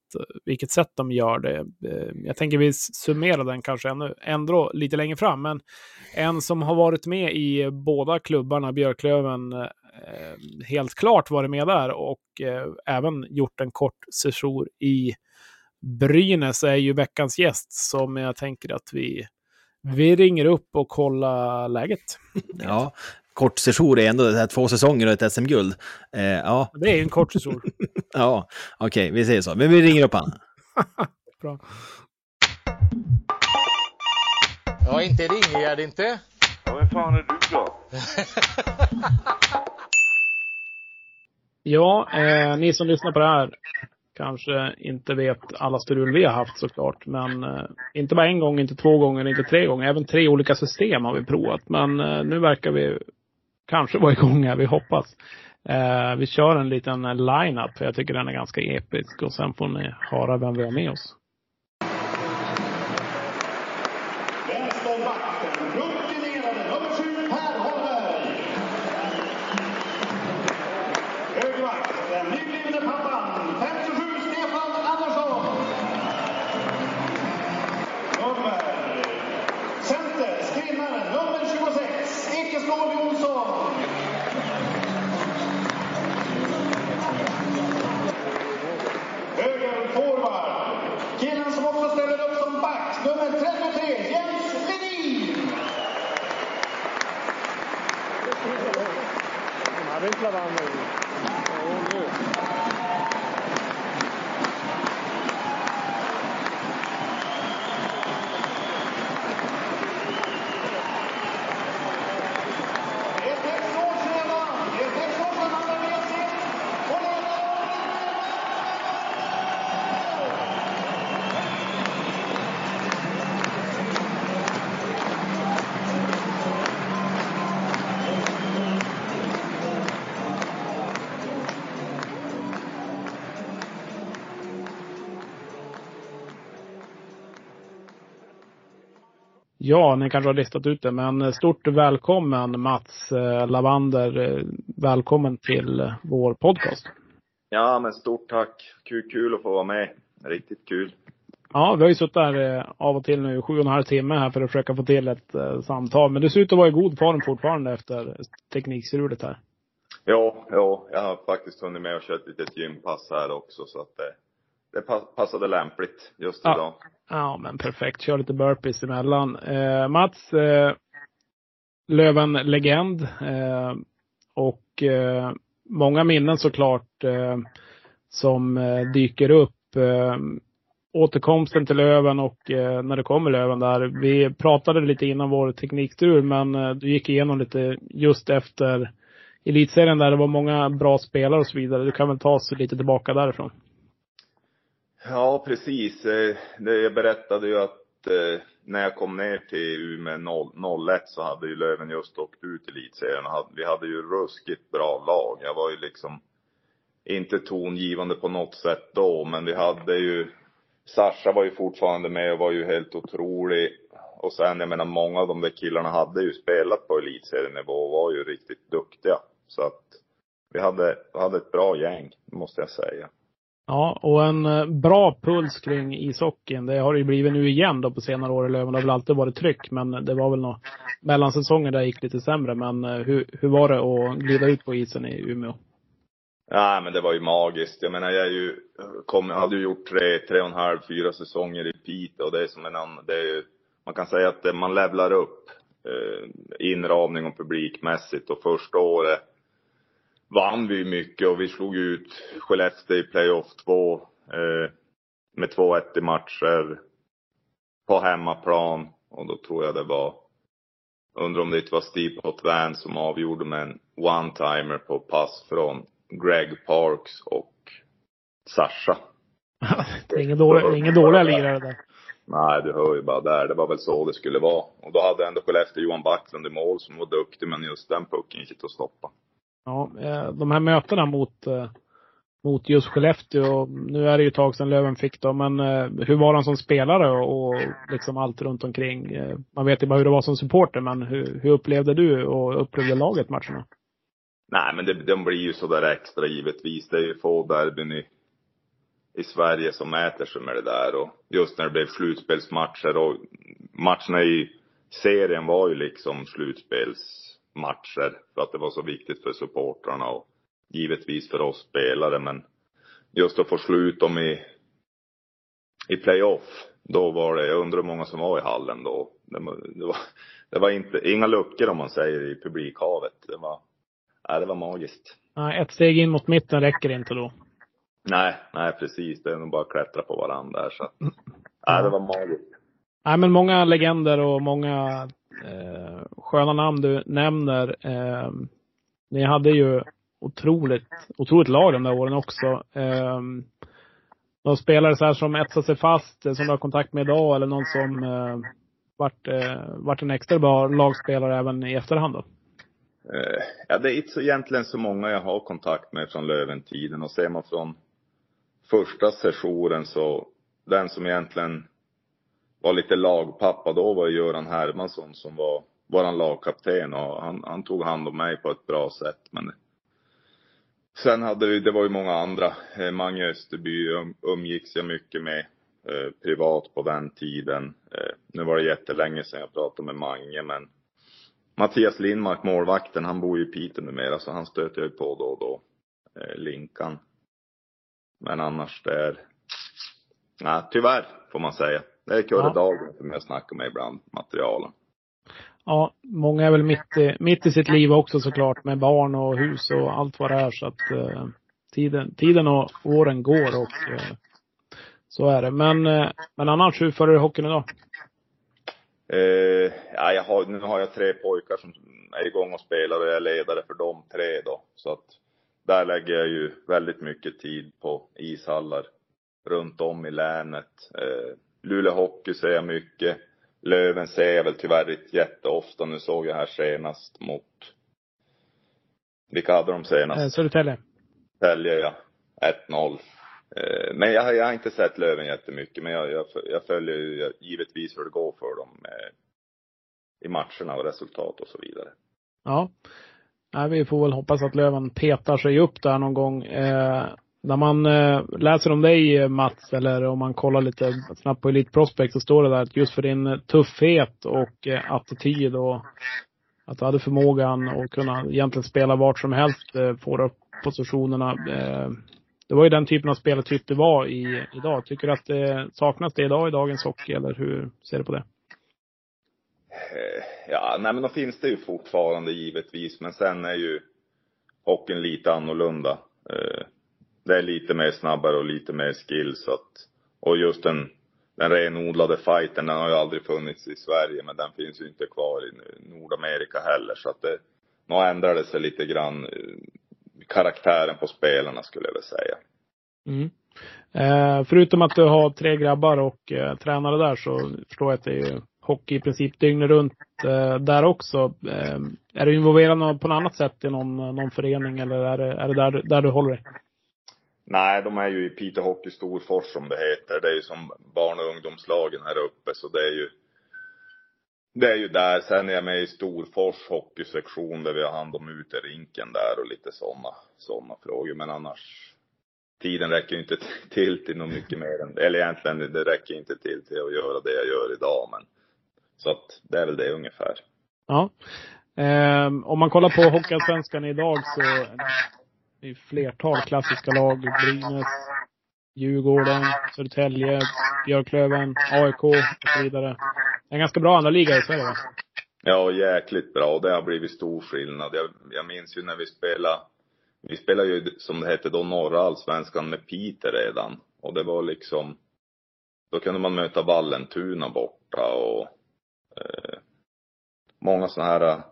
Speaker 2: vilket sätt de gör det. Eh, jag tänker vi summerar den kanske ännu, ändå lite längre fram, men en som har varit med i båda klubbarna, Björklöven, eh, helt klart varit med där och eh, även gjort en kort session i Brynäs är ju veckans gäst som jag tänker att vi, vi ringer upp och kollar läget.
Speaker 1: Ja, kort session är ändå det här två säsonger och ett SM-guld. Eh, ja.
Speaker 2: Det är ju en kort session. [laughs]
Speaker 1: ja, okej, okay, vi säger så. Men vi ringer upp han. [laughs]
Speaker 2: Bra.
Speaker 3: Ja, inte Ringegärd inte.
Speaker 4: Ja, vem fan är du då? [laughs]
Speaker 2: Ja, eh, ni som lyssnar på det här kanske inte vet alla strul vi har haft såklart. Men eh, inte bara en gång, inte två gånger, inte tre gånger. Även tre olika system har vi provat. Men eh, nu verkar vi kanske vara [laughs] igång här, vi hoppas. Eh, vi kör en liten line-up. Jag tycker den är ganska episk. Och sen får ni höra vem vi har med oss. Ja, ni kanske har listat ut det, men stort välkommen Mats eh, Lavander. Eh, Välkommen till eh, vår podcast.
Speaker 6: Ja, men stort tack. Kul, kul att få vara med. Riktigt kul.
Speaker 2: Ja, vi har ju suttit eh, av och till nu, sju och en halv timme här för att försöka få till ett samtal. Men du ser ut att vara i god form fortfarande efter teknikstrulet här.
Speaker 6: Ja, ja, jag har faktiskt hunnit med och kört ett litet gympass här också så att det, det pa- passade lämpligt just
Speaker 2: Ja.
Speaker 6: idag.
Speaker 2: Ja, men perfekt. Kör lite burpees emellan. Eh, Mats, eh, Löven-legend. Eh, och eh, många minnen såklart eh, som eh, dyker upp. Eh, återkomsten till Löven och eh, när det kommer Löven där. Vi pratade lite innan vår teknikstrul, men du gick igenom lite just efter elitserien där det var många bra spelare och så vidare. Du kan väl ta oss lite tillbaka därifrån.
Speaker 6: Ja, precis. Eh, jag berättade ju att eh, när jag kom ner till Umeå 01 så hade ju Löven just åkt ut i elitserien. och Vi hade ju ruskigt bra lag. Jag var ju liksom inte tongivande på något sätt då, men vi hade ju Sasha var ju fortfarande med och var ju helt otrolig. Och sen, jag menar, många av de där killarna hade ju spelat på elitserienivå och var ju riktigt duktiga. Så att vi hade, vi hade ett bra gäng, måste jag säga.
Speaker 2: Ja, och en eh, bra puls kring ishockeyn. Det har det ju blivit nu igen då på senare år i Löven. Det har väl alltid varit tryck, men det var väl några mellansäsonger där det gick lite sämre. Men eh, hur, hur var det att glida ut på isen i Umeå?
Speaker 6: Ja, men det var ju magiskt. Jag menar, jag är ju, kom, jag hade ju gjort tre, tre och en halv, fyra säsonger i Piteå och det är som en annan, det är ju, man kan säga att man levlar upp eh, inramning och publikmässigt och första året vann vi mycket och vi slog ut Skellefteå i playoff 2 eh, med 2-1 i matcher på hemmaplan och då tror jag det var undrar om det inte var Steve Potvin som avgjorde med en one-timer på pass från Greg Parks och Sasha.
Speaker 2: det [laughs] är ingen dålig, ingen dåliga [laughs] lirare där.
Speaker 6: Nej, du hör ju bara där. Det var väl så det skulle vara. Och då hade ändå Skellefteå Johan Backlund i mål som var duktig, men just den pucken gick inte att stoppa.
Speaker 2: Ja, eh, de här mötena mot, eh, mot just Skellefteå. Nu är det ju ett tag sedan Löven fick dem, men eh, hur var han som spelare och, liksom allt runt omkring? Man vet ju bara hur det var som supporter, men hur, hur upplevde du och upplevde laget matcherna?
Speaker 6: Nej, men det, de blir ju sådär extra givetvis. Det är ju få derbyn i, i Sverige som mäter sig med det där. Och just när det blev slutspelsmatcher och matcherna i serien var ju liksom slutspels slutspelsmatcher. För att det var så viktigt för supportrarna och givetvis för oss spelare. Men just att få slut dem i, i playoff. Då var det, jag undrar hur många som var i hallen då. Det var, det var, det var inte, inga luckor om man säger i publikhavet. Det var, nej, det var magiskt.
Speaker 2: Nej, ett steg in mot mitten räcker inte då.
Speaker 6: Nej, nej precis. Det är nog bara att klättra på varandra där så att, nej, det var magiskt.
Speaker 2: Nej, men många legender och många eh, sköna namn du nämner. Eh, ni hade ju otroligt, otroligt lag de där åren också. Eh, någon spelare så här som etsar sig fast, eh, som du har kontakt med idag, eller någon som eh, vart, eh, vart en extra bra lagspelare även i efterhand då?
Speaker 6: Eh, ja, det är inte så egentligen så många jag har kontakt med från Löventiden och ser man från första sessionen så den som egentligen var lite lagpappa då var Göran Hermansson som var våran lagkapten och han, han tog hand om mig på ett bra sätt. Men sen hade vi, det var ju många andra. Eh, Mange Österby um, umgicks jag mycket med eh, privat på den tiden. Eh, nu var det jättelänge sedan jag pratade med Mange men Mattias Lindmark, målvakten, han bor ju i Piteå numera så han stöter jag ju på då och då. Eh, Linkan. Men annars det är, nej tyvärr får man säga. Det är Kurre
Speaker 2: Ja.
Speaker 6: Dagen som jag snackar med ibland, materialen.
Speaker 2: Ja, många är väl mitt i, mitt i sitt liv också såklart med barn och hus och allt vad det är så att eh, tiden, tiden och åren går och eh, så är det. Men, eh, men annars, hur följer du hockeyn idag?
Speaker 6: Eh, ja, jag har, nu har jag tre pojkar som är igång och spelar och jag är ledare för de tre då. Så att där lägger jag ju väldigt mycket tid på ishallar runt om i länet. Eh, Luleå Hockey ser jag mycket. Löven ser jag väl tyvärr inte jätteofta. Nu såg jag här senast mot, vilka hade de senast?
Speaker 2: Eh, Södertälje?
Speaker 6: Tälje ja. 1-0. Eh, Men jag, har- jag har inte sett Löven jättemycket, men jag, jag, jag följer ju givetvis hur det går för dem eh, i matcherna och resultat och så vidare.
Speaker 2: Ja. Nej, vi får väl hoppas att Löven petar sig upp där någon gång. När man eh, läser om dig eh, Mats, eller om man kollar lite snabbt på Elite Prospect så står det där att just för din eh, tuffhet och attityd och att du hade förmågan att kunna egentligen spela vart som helst, på de upp positionerna. Det var ju den typen av spelartyp det var i idag. Tycker du att det saknas det idag i dagens hockey eller hur ser du på det?
Speaker 6: Ja, nej men då finns det ju fortfarande givetvis, men sen är ju hockeyn lite annorlunda. Det är lite mer snabbare och lite mer skill så att, och just den, den renodlade fighten, den har ju aldrig funnits i Sverige, men den finns ju inte kvar i Nordamerika heller, så att det, nu ändrar det sig lite grann, eh, karaktären på spelarna skulle jag väl säga.
Speaker 2: Mm. Eh, förutom att du har tre grabbar och eh, tränare där så förstår jag att det är ju hockey i princip dygnet runt eh, där också. Eh, är du involverad på något annat sätt i någon, någon förening eller är det, är det där, där du håller dig?
Speaker 6: Nej, de är ju i Piteå Hockey Storfors som det heter. Det är ju som barn och ungdomslagen här uppe, så det är ju det är ju där. Sen är jag med i Storfors hockeysektion där vi har hand om uterinken där och lite sådana såna frågor. Men annars tiden räcker ju inte [laughs] till till något mycket mer än, eller egentligen det räcker inte till till att göra det jag gör idag men. Så att det är väl det ungefär.
Speaker 2: Ja. Eh, om man kollar på Hockeyallsvenskan idag så det är flertal klassiska lag. Brynäs, Djurgården, Södertälje, Björklöven, AIK och så vidare. Det är en ganska bra andra liga i Sverige va?
Speaker 6: Ja, jäkligt bra. Det har blivit stor skillnad. Jag, jag minns ju när vi spelade, vi spelade ju som det hette då norra allsvenskan med Piteå redan. Och det var liksom, då kunde man möta Vallentuna borta och eh, många sådana här,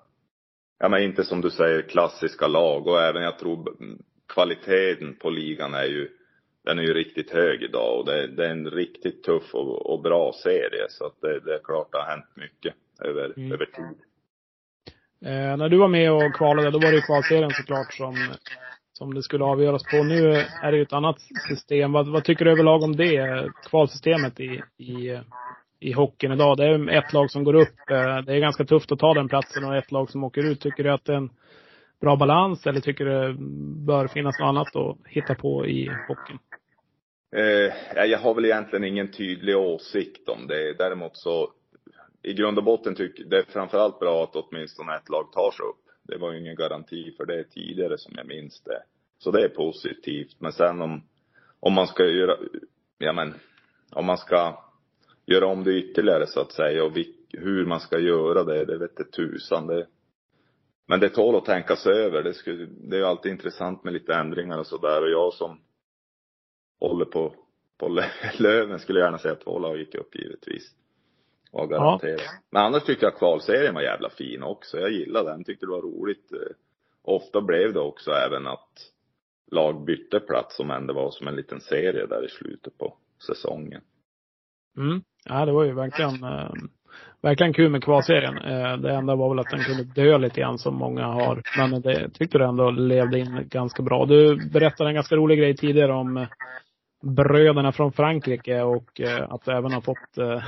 Speaker 6: ja men inte som du säger klassiska lag och även jag tror kvaliteten på ligan är ju, den är ju riktigt hög idag och det, det är en riktigt tuff och, och bra serie så att det, det är klart det har hänt mycket över,
Speaker 2: Mm.
Speaker 6: över tid.
Speaker 2: Eh, när du var med och kvalade, då var det ju kvalserien såklart som, som det skulle avgöras på. Nu är det ju ett annat system. Vad, vad tycker du överlag om det, kvalsystemet i, i, i hockeyn idag? Det är ett lag som går upp. Eh, det är ganska tufft att ta den platsen och ett lag som åker ut. Tycker du att det är en bra balans eller tycker du det bör finnas något annat att hitta på i hockeyn?
Speaker 6: Eh, jag har väl egentligen ingen tydlig åsikt om det. Däremot så, i grund och botten tycker det är framförallt bra att åtminstone ett lag tar sig upp. Det var ju ingen garanti för det tidigare som jag minns det. Så det är positivt. Men sen om, om man ska göra, ja men, om man ska göra om det ytterligare så att säga och hur man ska göra det, det vet det tusan. Det, men det tål att tänkas över. Det, skulle, det är ju alltid intressant med lite ändringar och sådär. Och jag som håller på, på Lö- [laughs] Löven skulle gärna säga att två lag gick upp givetvis. Var garanterat. Men annars tyckte jag kvalserien var jävla fin också. Jag gillade den, tyckte det var roligt. Eh, Ofta blev det också även att lag bytte plats om än det var som en liten serie där i slutet på säsongen.
Speaker 2: Mm. Ja, det var ju verkligen, eh, verkligen kul med kvalserien. Eh, det enda var väl att den kunde dö lite grann som många har. Men det tyckte du ändå levde in ganska bra. Du berättade en ganska rolig grej tidigare om eh, bröderna från Frankrike och eh, att du även har fått, eh,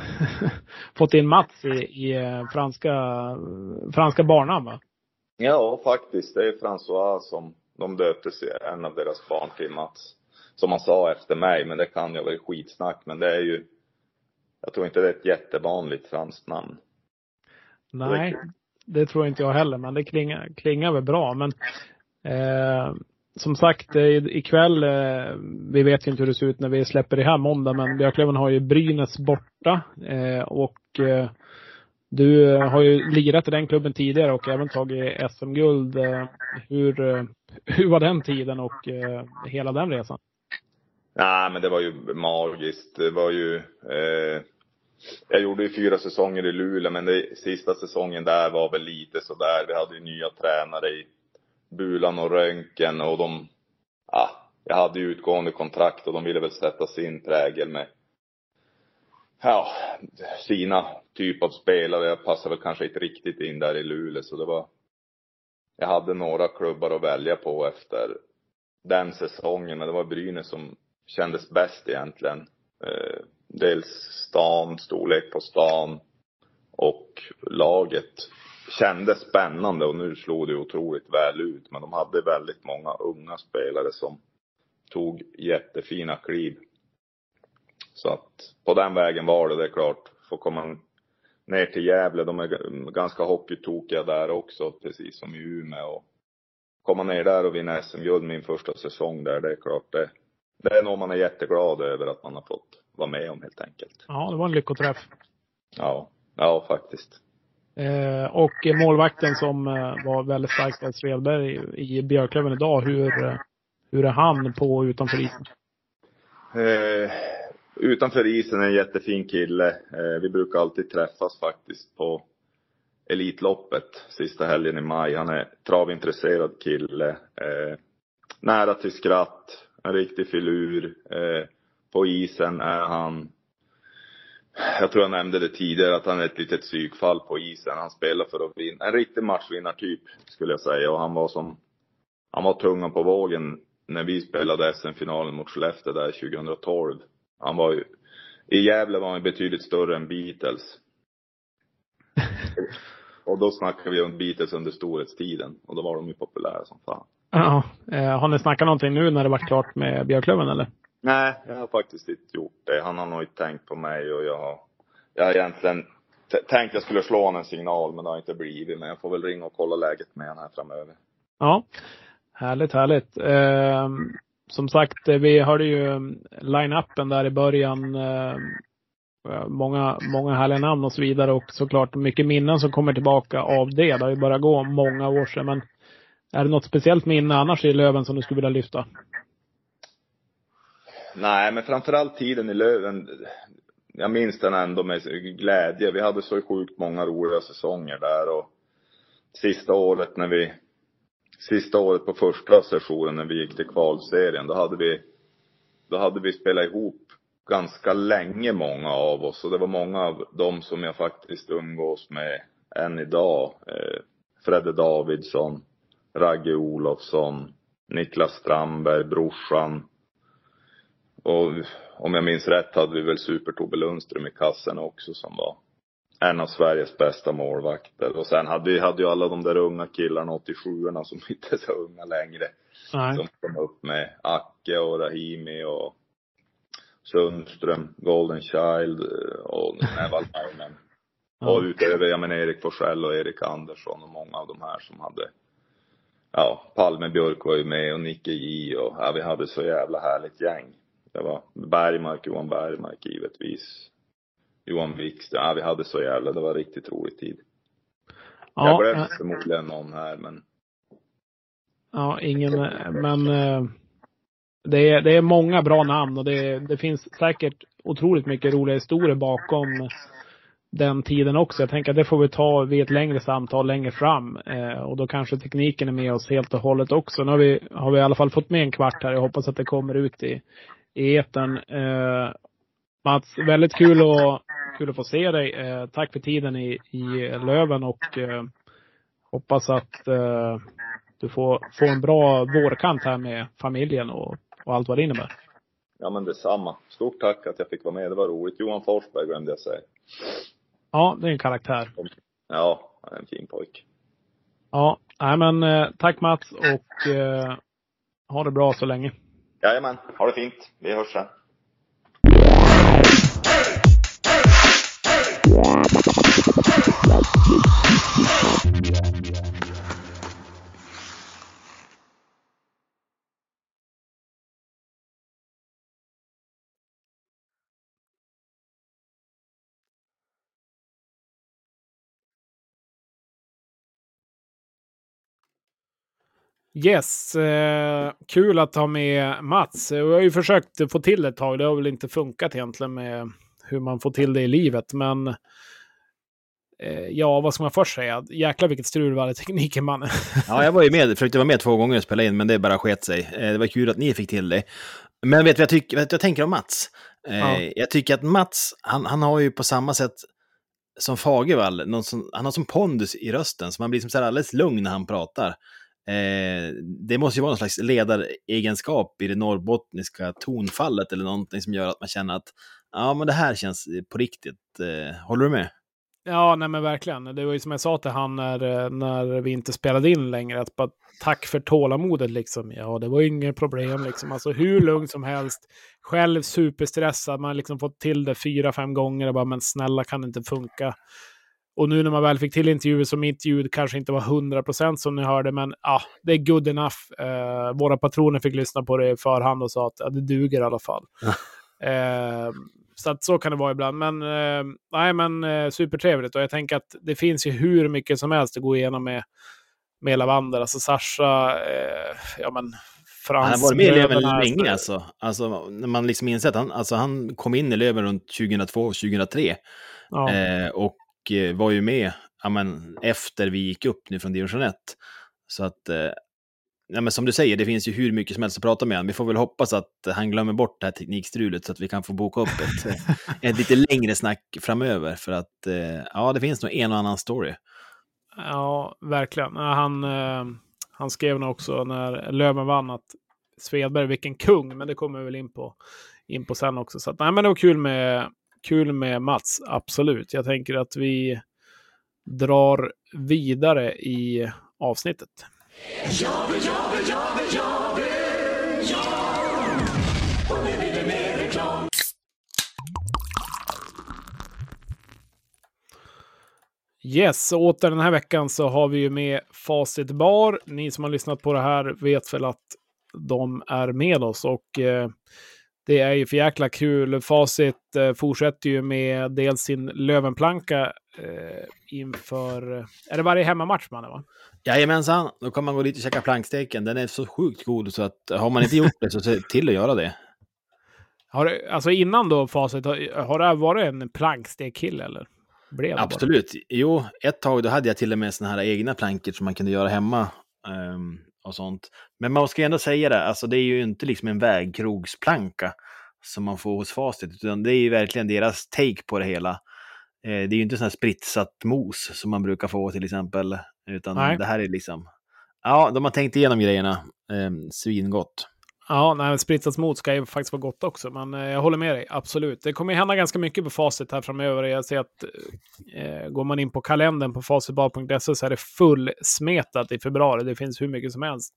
Speaker 2: [laughs] fått in Mats i, i eh, franska, franska barnnamn va?
Speaker 6: Ja, faktiskt. Det är François som de döpte sig, en av deras barn till Mats. Som han sa efter mig, men det kan jag väl skitsnack. Men det är ju, jag tror inte det är ett jättevanligt franskt namn.
Speaker 2: Nej, det tror inte jag heller, men det klingar, klingar väl bra. Men eh, som sagt, ikväll, eh, vi vet ju inte hur det ser ut när vi släpper det här måndag, men Björklöven har ju Brynäs borta. Eh, och eh, du eh, har ju lirat i den klubben tidigare och även tagit SM-guld. Eh, hur, eh, hur var den tiden och hela den resan?
Speaker 6: Nej, men det var ju magiskt. Det var ju, eh, jag gjorde ju fyra säsonger i Luleå, men det, sista säsongen där var väl lite sådär. Vi hade ju nya tränare i Bulan och Röntgen och de, ja, jag hade ju utgående kontrakt och de ville väl sätta sin prägel med, ja, sina typ av spelare. Jag passade väl kanske inte riktigt in där i Luleå, så det var, jag hade några klubbar att välja på efter den säsongen, men det var Brynäs som kändes bäst egentligen. Eh, dels stan, storlek på stan och laget kändes spännande och nu slog det otroligt väl ut. Men de hade väldigt många unga spelare som tog jättefina kliv. Så att på den vägen var det, det är klart. Får komma ner till Gävle, de är ganska hockeytokiga där också, precis som i Umeå. Och komma ner där och vinna SM-guld min första säsong där, det är klart det, det är nog man är jätteglad över att man har fått vara med om helt enkelt.
Speaker 2: Ja, det var en lyckoträff.
Speaker 6: Ja, ja faktiskt.
Speaker 2: Eh, och målvakten som eh, var väldigt stark där, Svedberg, i Björklöven idag, hur, eh, hur är han på och utanför isen?
Speaker 6: Eh, utanför isen är en jättefin kille. Eh, vi brukar alltid träffas faktiskt på Elitloppet sista helgen i maj. Han är travintresserad kille. Eh, nära till skratt. En riktig filur. Eh, på isen är han jag tror jag nämnde det tidigare att han är ett litet psykfall på isen. Han spelar för att vinna. En riktig matchvinnartyp skulle jag säga. Och han var som, han var tungan på vågen när vi spelade SM-finalen mot Skellefteå där 2012. Han var ju, i Gävle var han betydligt större än Beatles. [laughs] och då snackar vi om Beatles under storhetstiden. Och då var de ju populära som fan.
Speaker 2: Ja. Eh, har ni snackat någonting nu när det varit klart med Björklöven eller?
Speaker 6: Nej, jag har faktiskt inte gjort det. Han har nog inte tänkt på mig och jag har, jag har egentligen tänkt jag skulle slå honom en signal men det har inte blivit. Men jag får väl ringa och kolla läget med honom här framöver.
Speaker 2: Ja. Härligt, härligt. Eh, som sagt, eh, vi hörde ju line-upen där i början. Eh, många, många härliga namn och så vidare och såklart mycket minnen som kommer tillbaka av det. Det har ju bara gå många år sedan. Men är det något speciellt minne annars i Löven som du skulle vilja lyfta?
Speaker 6: Nej, men framförallt tiden i Löven. Jag minns den ändå med glädje. Vi hade så sjukt många roliga säsonger där och sista året när vi, sista året på första sessionen när vi gick till kvalserien, då hade vi, då hade vi spelat ihop ganska länge många av oss och det var många av dem som jag faktiskt umgås med än idag. Eh, Fredde Davidsson, Ragge Olofsson, Niklas Strandberg, brorsan. Och om jag minns rätt hade vi väl Super-Tobbe Lundström i kassen också som var en av Sveriges bästa målvakter. Och sen hade vi hade ju alla de där unga killarna, 87orna, som [laughs] inte är så unga längre.
Speaker 2: Nej.
Speaker 6: Som kom upp med Acke och Rahimi och Sundström, Golden Child eh, och Nevalmainen. [laughs] Och utöver, jag menar Erik Forsell och Erik Andersson och många av de här som hade Ja, Palme Björk var ju med och Nicke J och ja, vi hade så jävla härligt gäng. Det var Bergmark, Johan Bergmark givetvis. Johan Wikström. Ja, vi hade så jävla, det var riktigt rolig tid. jag
Speaker 2: Ja,
Speaker 6: glömde
Speaker 2: eh,
Speaker 6: förmodligen någon här men
Speaker 2: ja ingen, eh, men eh, det är, det är många bra namn och det, det finns säkert otroligt mycket roliga historier bakom den tiden också. Jag tänker att det får vi ta vid ett längre samtal längre fram. Eh, och då kanske tekniken är med oss helt och hållet också. Nu har vi, har vi i alla fall fått med en kvart här. Jag hoppas att det kommer ut i, i etern. Eh, Mats, väldigt kul att, kul att få se dig. Eh, tack för tiden i, i Löven och eh, hoppas att eh, du får, får en bra vårkant här med familjen och, och allt vad det innebär.
Speaker 6: ja men detsamma. Stort tack att jag fick vara med, det var roligt. Johan Forsberg glömde jag säga.
Speaker 2: Ja, det är en karaktär.
Speaker 6: Ja, han är en fin pojk.
Speaker 2: Ja, nej men eh, tack Mats och eh, ha det bra så länge.
Speaker 6: Jajamän, ha det fint. Vi hörs sen.
Speaker 2: Yes, eh, kul att ha med Mats. Jag har ju försökt få till det ett tag. Det har väl inte funkat egentligen med hur man får till det i livet. Men eh, ja, vad ska man först säga? Jäklar vilket strul var det tekniken mannen. [laughs]
Speaker 1: Ja, jag var ju med, försökte vara med två gånger och spela in, men det bara sket sig. Eh, Det var kul att ni fick till det. Men vet du vad jag, tycker, vad jag tänker om Mats? Eh,
Speaker 2: Ja.
Speaker 1: Jag tycker att Mats, han, han har ju på samma sätt som Fagervall, som, han har som pondus i rösten, så man blir som så här alldeles lugn när han pratar. Eh, det måste ju vara någon slags ledaregenskap i det norrbottniska tonfallet eller någonting som gör att man känner att ja, men det här känns på riktigt. Eh, håller du med?
Speaker 2: Ja, nej men verkligen. Det var ju som jag sa till han när, eh, när vi inte spelade in längre. Att bara, tack för tålamodet liksom. Ja, det var ju inget problem liksom. Alltså hur lugnt som helst. Själv superstressad. Man har liksom fått till det fyra, fem gånger och bara, men snälla kan det inte funka? Och nu när man väl fick till intervjuer så mitt ljud kanske inte var 100% som ni hörde, men ja, det är good enough. Eh, våra patroner fick lyssna på det i förhand och sa att ja, det duger i alla fall. eh, så att så kan det vara ibland. Men, eh, nej, men eh, supertrevligt. Och jag tänker att det finns ju hur mycket som helst att gå igenom med, med Lavander. Alltså Sasha, eh, ja men Frans.
Speaker 1: Han har varit med i Löven länge alltså. alltså. När man liksom inser att han, alltså, han kom in i Löven runt 2002-2003.
Speaker 2: Ja.
Speaker 1: Eh, och var ju med ja, men, efter vi gick upp nu från division 1. Så att, eh, ja, men som du säger, det finns ju hur mycket som helst att prata med honom. Vi får väl hoppas att han glömmer bort det här teknikstrulet så att vi kan få boka upp ett, [laughs] ett lite längre snack framöver. För att, eh, ja, det finns nog en och annan story.
Speaker 2: Ja, verkligen. Han, eh, han skrev nog också när Löven vann att Svedberg, vilken kung, men det kommer vi väl in på, in på sen också. Så att, nej, men det var kul med, kul med Mats, absolut. Jag tänker att vi drar vidare i avsnittet. Yes, och åter den här veckan så har vi ju med Facit Bar. Ni som har lyssnat på det här vet väl att de är med oss och eh, det är ju för jäkla kul. Facit eh, fortsätter ju med dels sin Lövenplanka eh, inför... Är det varje hemmamatch man är va?
Speaker 1: Jajamensan, då kan man gå dit och käka planksteken. Den är så sjukt god så att har man inte gjort det så se till att göra det.
Speaker 2: Har det, alltså innan då Facit, har, har det varit en plankstekkille eller? Blev det bara?
Speaker 1: Absolut. Jo, ett tag då hade jag till och med såna här egna plankor som man kunde göra hemma. ehm, och sånt. Men man ska ändå säga det, alltså det är ju inte liksom en vägkrogsplanka som man får hos Facit, utan det är ju verkligen deras take på det hela. Eh, det är ju inte sån här spritsat mos som man brukar få till exempel, utan
Speaker 2: Nej.
Speaker 1: det här är liksom, ja, de har tänkt igenom grejerna. Eh, svingott.
Speaker 2: Ja, nej, spritsat mot ska ju faktiskt vara gott också, men eh, jag håller med dig. Absolut. Det kommer ju hända ganska mycket på Facit här framöver. Jag ser att eh, går man in på kalendern på facitbar.se så är det fullsmetat i februari. Det finns hur mycket som helst.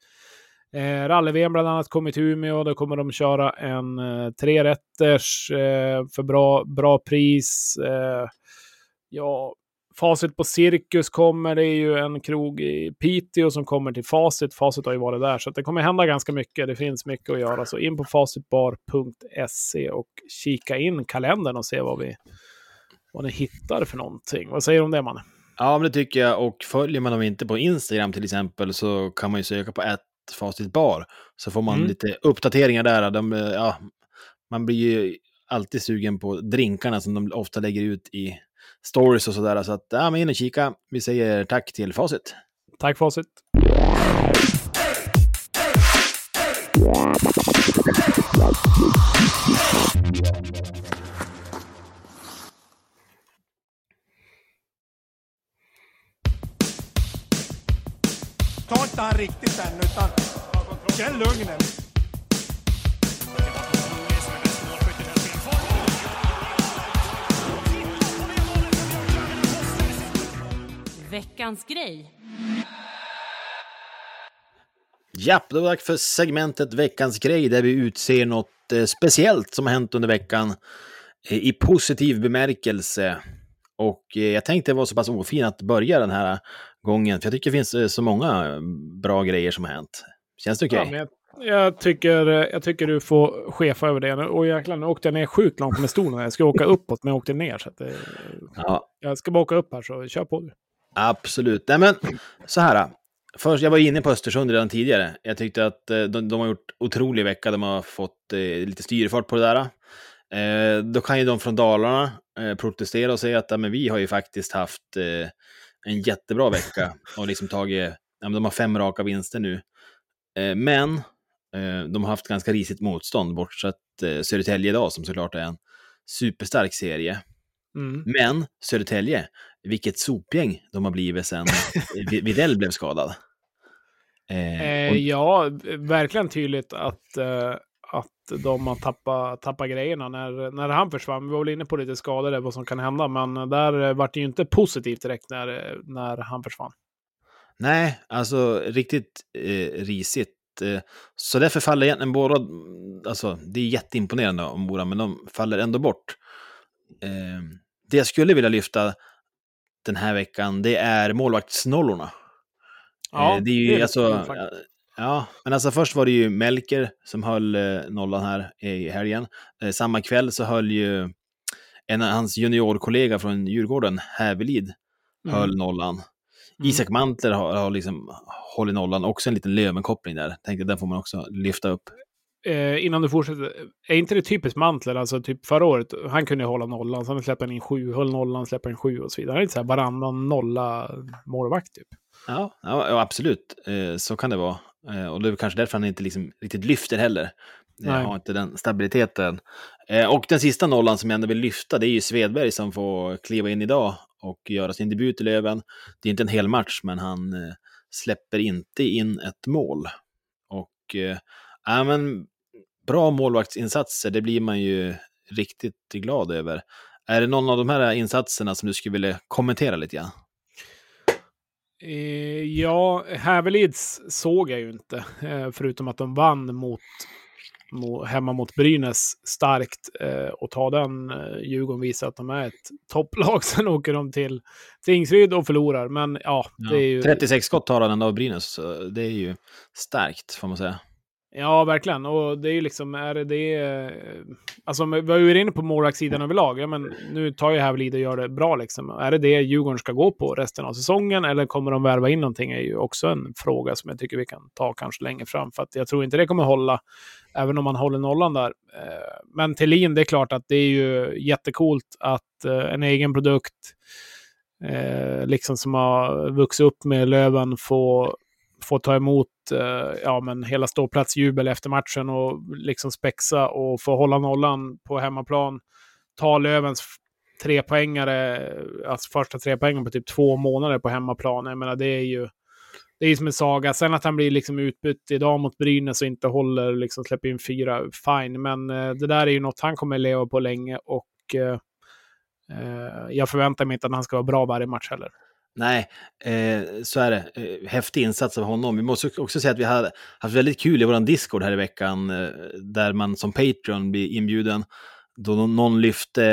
Speaker 2: Eh, Rally-VM bland annat kommer till Umeå. Då kommer de köra en eh, trerätters eh, för bra, bra pris. Eh, ja, Facit på Cirkus kommer. Det är ju en krog i Piteå som kommer till Facit. Facit har ju varit där, så det kommer hända ganska mycket. Det finns mycket att göra. Så in på facitbar.se och kika in kalendern och se vad, vi, vad ni hittar för någonting. Vad säger du om det, man?
Speaker 1: Ja, men det tycker jag. Och följer man dem inte på Instagram till exempel så kan man ju söka på ett facitbar. Så får man
Speaker 2: Mm.
Speaker 1: lite uppdateringar där. De, ja, man blir ju alltid sugen på drinkarna som de ofta lägger ut i stories och sådär. Så att, ja, men in och kika. Vi säger tack till Facit.
Speaker 2: Tack Facit.
Speaker 7: Ta inte han riktigt än, utan känn lugnen.
Speaker 8: Veckans grej.
Speaker 1: Ja, då är det dags för segmentet Veckans grej där vi utser något eh, speciellt som har hänt under veckan eh, i positiv bemärkelse. Och eh, jag tänkte vara så pass ofin att börja den här gången, för jag tycker det finns så många bra grejer som har hänt. Känns det okej?
Speaker 2: Ja, men jag, tycker, jag tycker du får chefa över det. Och jäklar, nu åkte jag ner sjukt långt med stolen. Jag ska åka uppåt, men jag åkte ner. Så att, eh,
Speaker 1: ja,
Speaker 2: jag ska bara åka upp här, så kör på du.
Speaker 1: Absolut. Nej, men så här. Först, jag var inne på Östersund redan tidigare. Jag tyckte att eh, de, de har gjort otrolig vecka. De har fått eh, lite styrfart på det där. Eh, då kan ju de från Dalarna eh, protestera och säga att ja, men vi har ju faktiskt haft eh, en jättebra vecka [laughs] och liksom tagit, ja, de har fem raka vinster nu. Eh, men de har haft ganska risigt motstånd, bortsett eh, Södertälje idag som såklart är en superstark serie.
Speaker 2: Mm.
Speaker 1: Men Södertälje, vilket sopgäng de har blivit sen [laughs] Vi- Widell blev skadad. Eh,
Speaker 2: Eh,
Speaker 1: och,
Speaker 2: ja, verkligen tydligt att, eh, att de har tappat, tappat grejerna när, när han försvann. Vi var väl inne på lite skador, där, vad som kan hända, men där eh, vart det ju inte positivt direkt när, när han försvann.
Speaker 1: nej, alltså riktigt eh, risigt. Så därför faller egentligen båda, alltså det är jätteimponerande om Mora, men de faller ändå bort. Eh, det jag skulle vilja lyfta den här veckan, det är målvaktsnollorna.
Speaker 2: Ja,
Speaker 1: Eh, det är ju
Speaker 2: det är
Speaker 1: alltså... Ja, men alltså först var det ju Melker som höll eh, nollan här i helgen. Eh, samma kväll så höll ju en av hans juniorkollega från Djurgården, Hävelid,
Speaker 2: Mm.
Speaker 1: höll nollan. Isak Mantler har, har liksom hållit nollan, också en liten Löven-koppling där. Tänkte den får man också lyfta upp.
Speaker 2: Eh, innan du fortsätter, är inte det typiskt Mantler? Alltså typ förra året, han kunde hålla nollan, sen släppte han in sju, höll nollan, släppte in sju och så vidare. Han är inte så här varannan nolla målvakt typ.
Speaker 1: Ja, ja, absolut. Eh, så kan det vara. Eh, och det är kanske därför han inte liksom riktigt lyfter heller. Eh,
Speaker 2: Nej.
Speaker 1: har inte den stabiliteten. Eh, och den sista nollan som jag ändå vill lyfta, det är ju Svedberg som får kliva in idag och göra sin debut i Löven. Det är inte en hel match, men han eh, släpper inte in ett mål. Och ja, men, bra målvaktsinsatser, det blir man ju riktigt glad över. Är det någon av de här insatserna som du skulle vilja kommentera lite grann?
Speaker 2: Eh, ja, Hävelids såg jag ju inte. Eh, förutom att de vann mot, mot, hemma mot Brynäs starkt. Eh, och ta den eh, Djurgården visar att de är ett topplag. [laughs] Sen åker de till Tingsryd och förlorar. Men ja, det är ju...
Speaker 1: 36 skott har han ändå av Brynäs. Det är ju starkt, får man säga.
Speaker 2: Ja, verkligen. Och det är ju liksom, är det det... Alltså, vi var ju inne på målvaktssidan överlag. Ja, men nu tar ju Hävelid och gör det bra liksom. Är det det Djurgården ska gå på resten av säsongen? Eller kommer de värva in någonting? är ju också en fråga som jag tycker vi kan ta kanske längre fram. För att jag tror inte det kommer hålla, även om man håller nollan där. Eh, men Thelin, det är klart att det är ju jättekult att eh, en egen produkt, eh, liksom som har vuxit upp med Löven, får få ta emot eh, ja, men hela ståplatsjubel efter matchen och liksom spexa och få hålla nollan på hemmaplan. Ta Lövens f- trepoängare, alltså första trepoängen på typ två månader på hemmaplan. Jag menar, det är ju det är ju som en saga. Sen att han blir liksom utbytt idag mot Brynäs och inte håller, liksom släpper in fyra, fine. Men eh, det där är ju något han kommer leva på länge och eh, eh jag förväntar mig inte att han ska vara bra varje match heller.
Speaker 1: Nej, eh, så är det. Eh, häftig insats av honom. Vi måste också säga att vi har haft väldigt kul i vår Discord här i veckan, eh, där man som Patreon blir inbjuden. Då nå- någon lyfte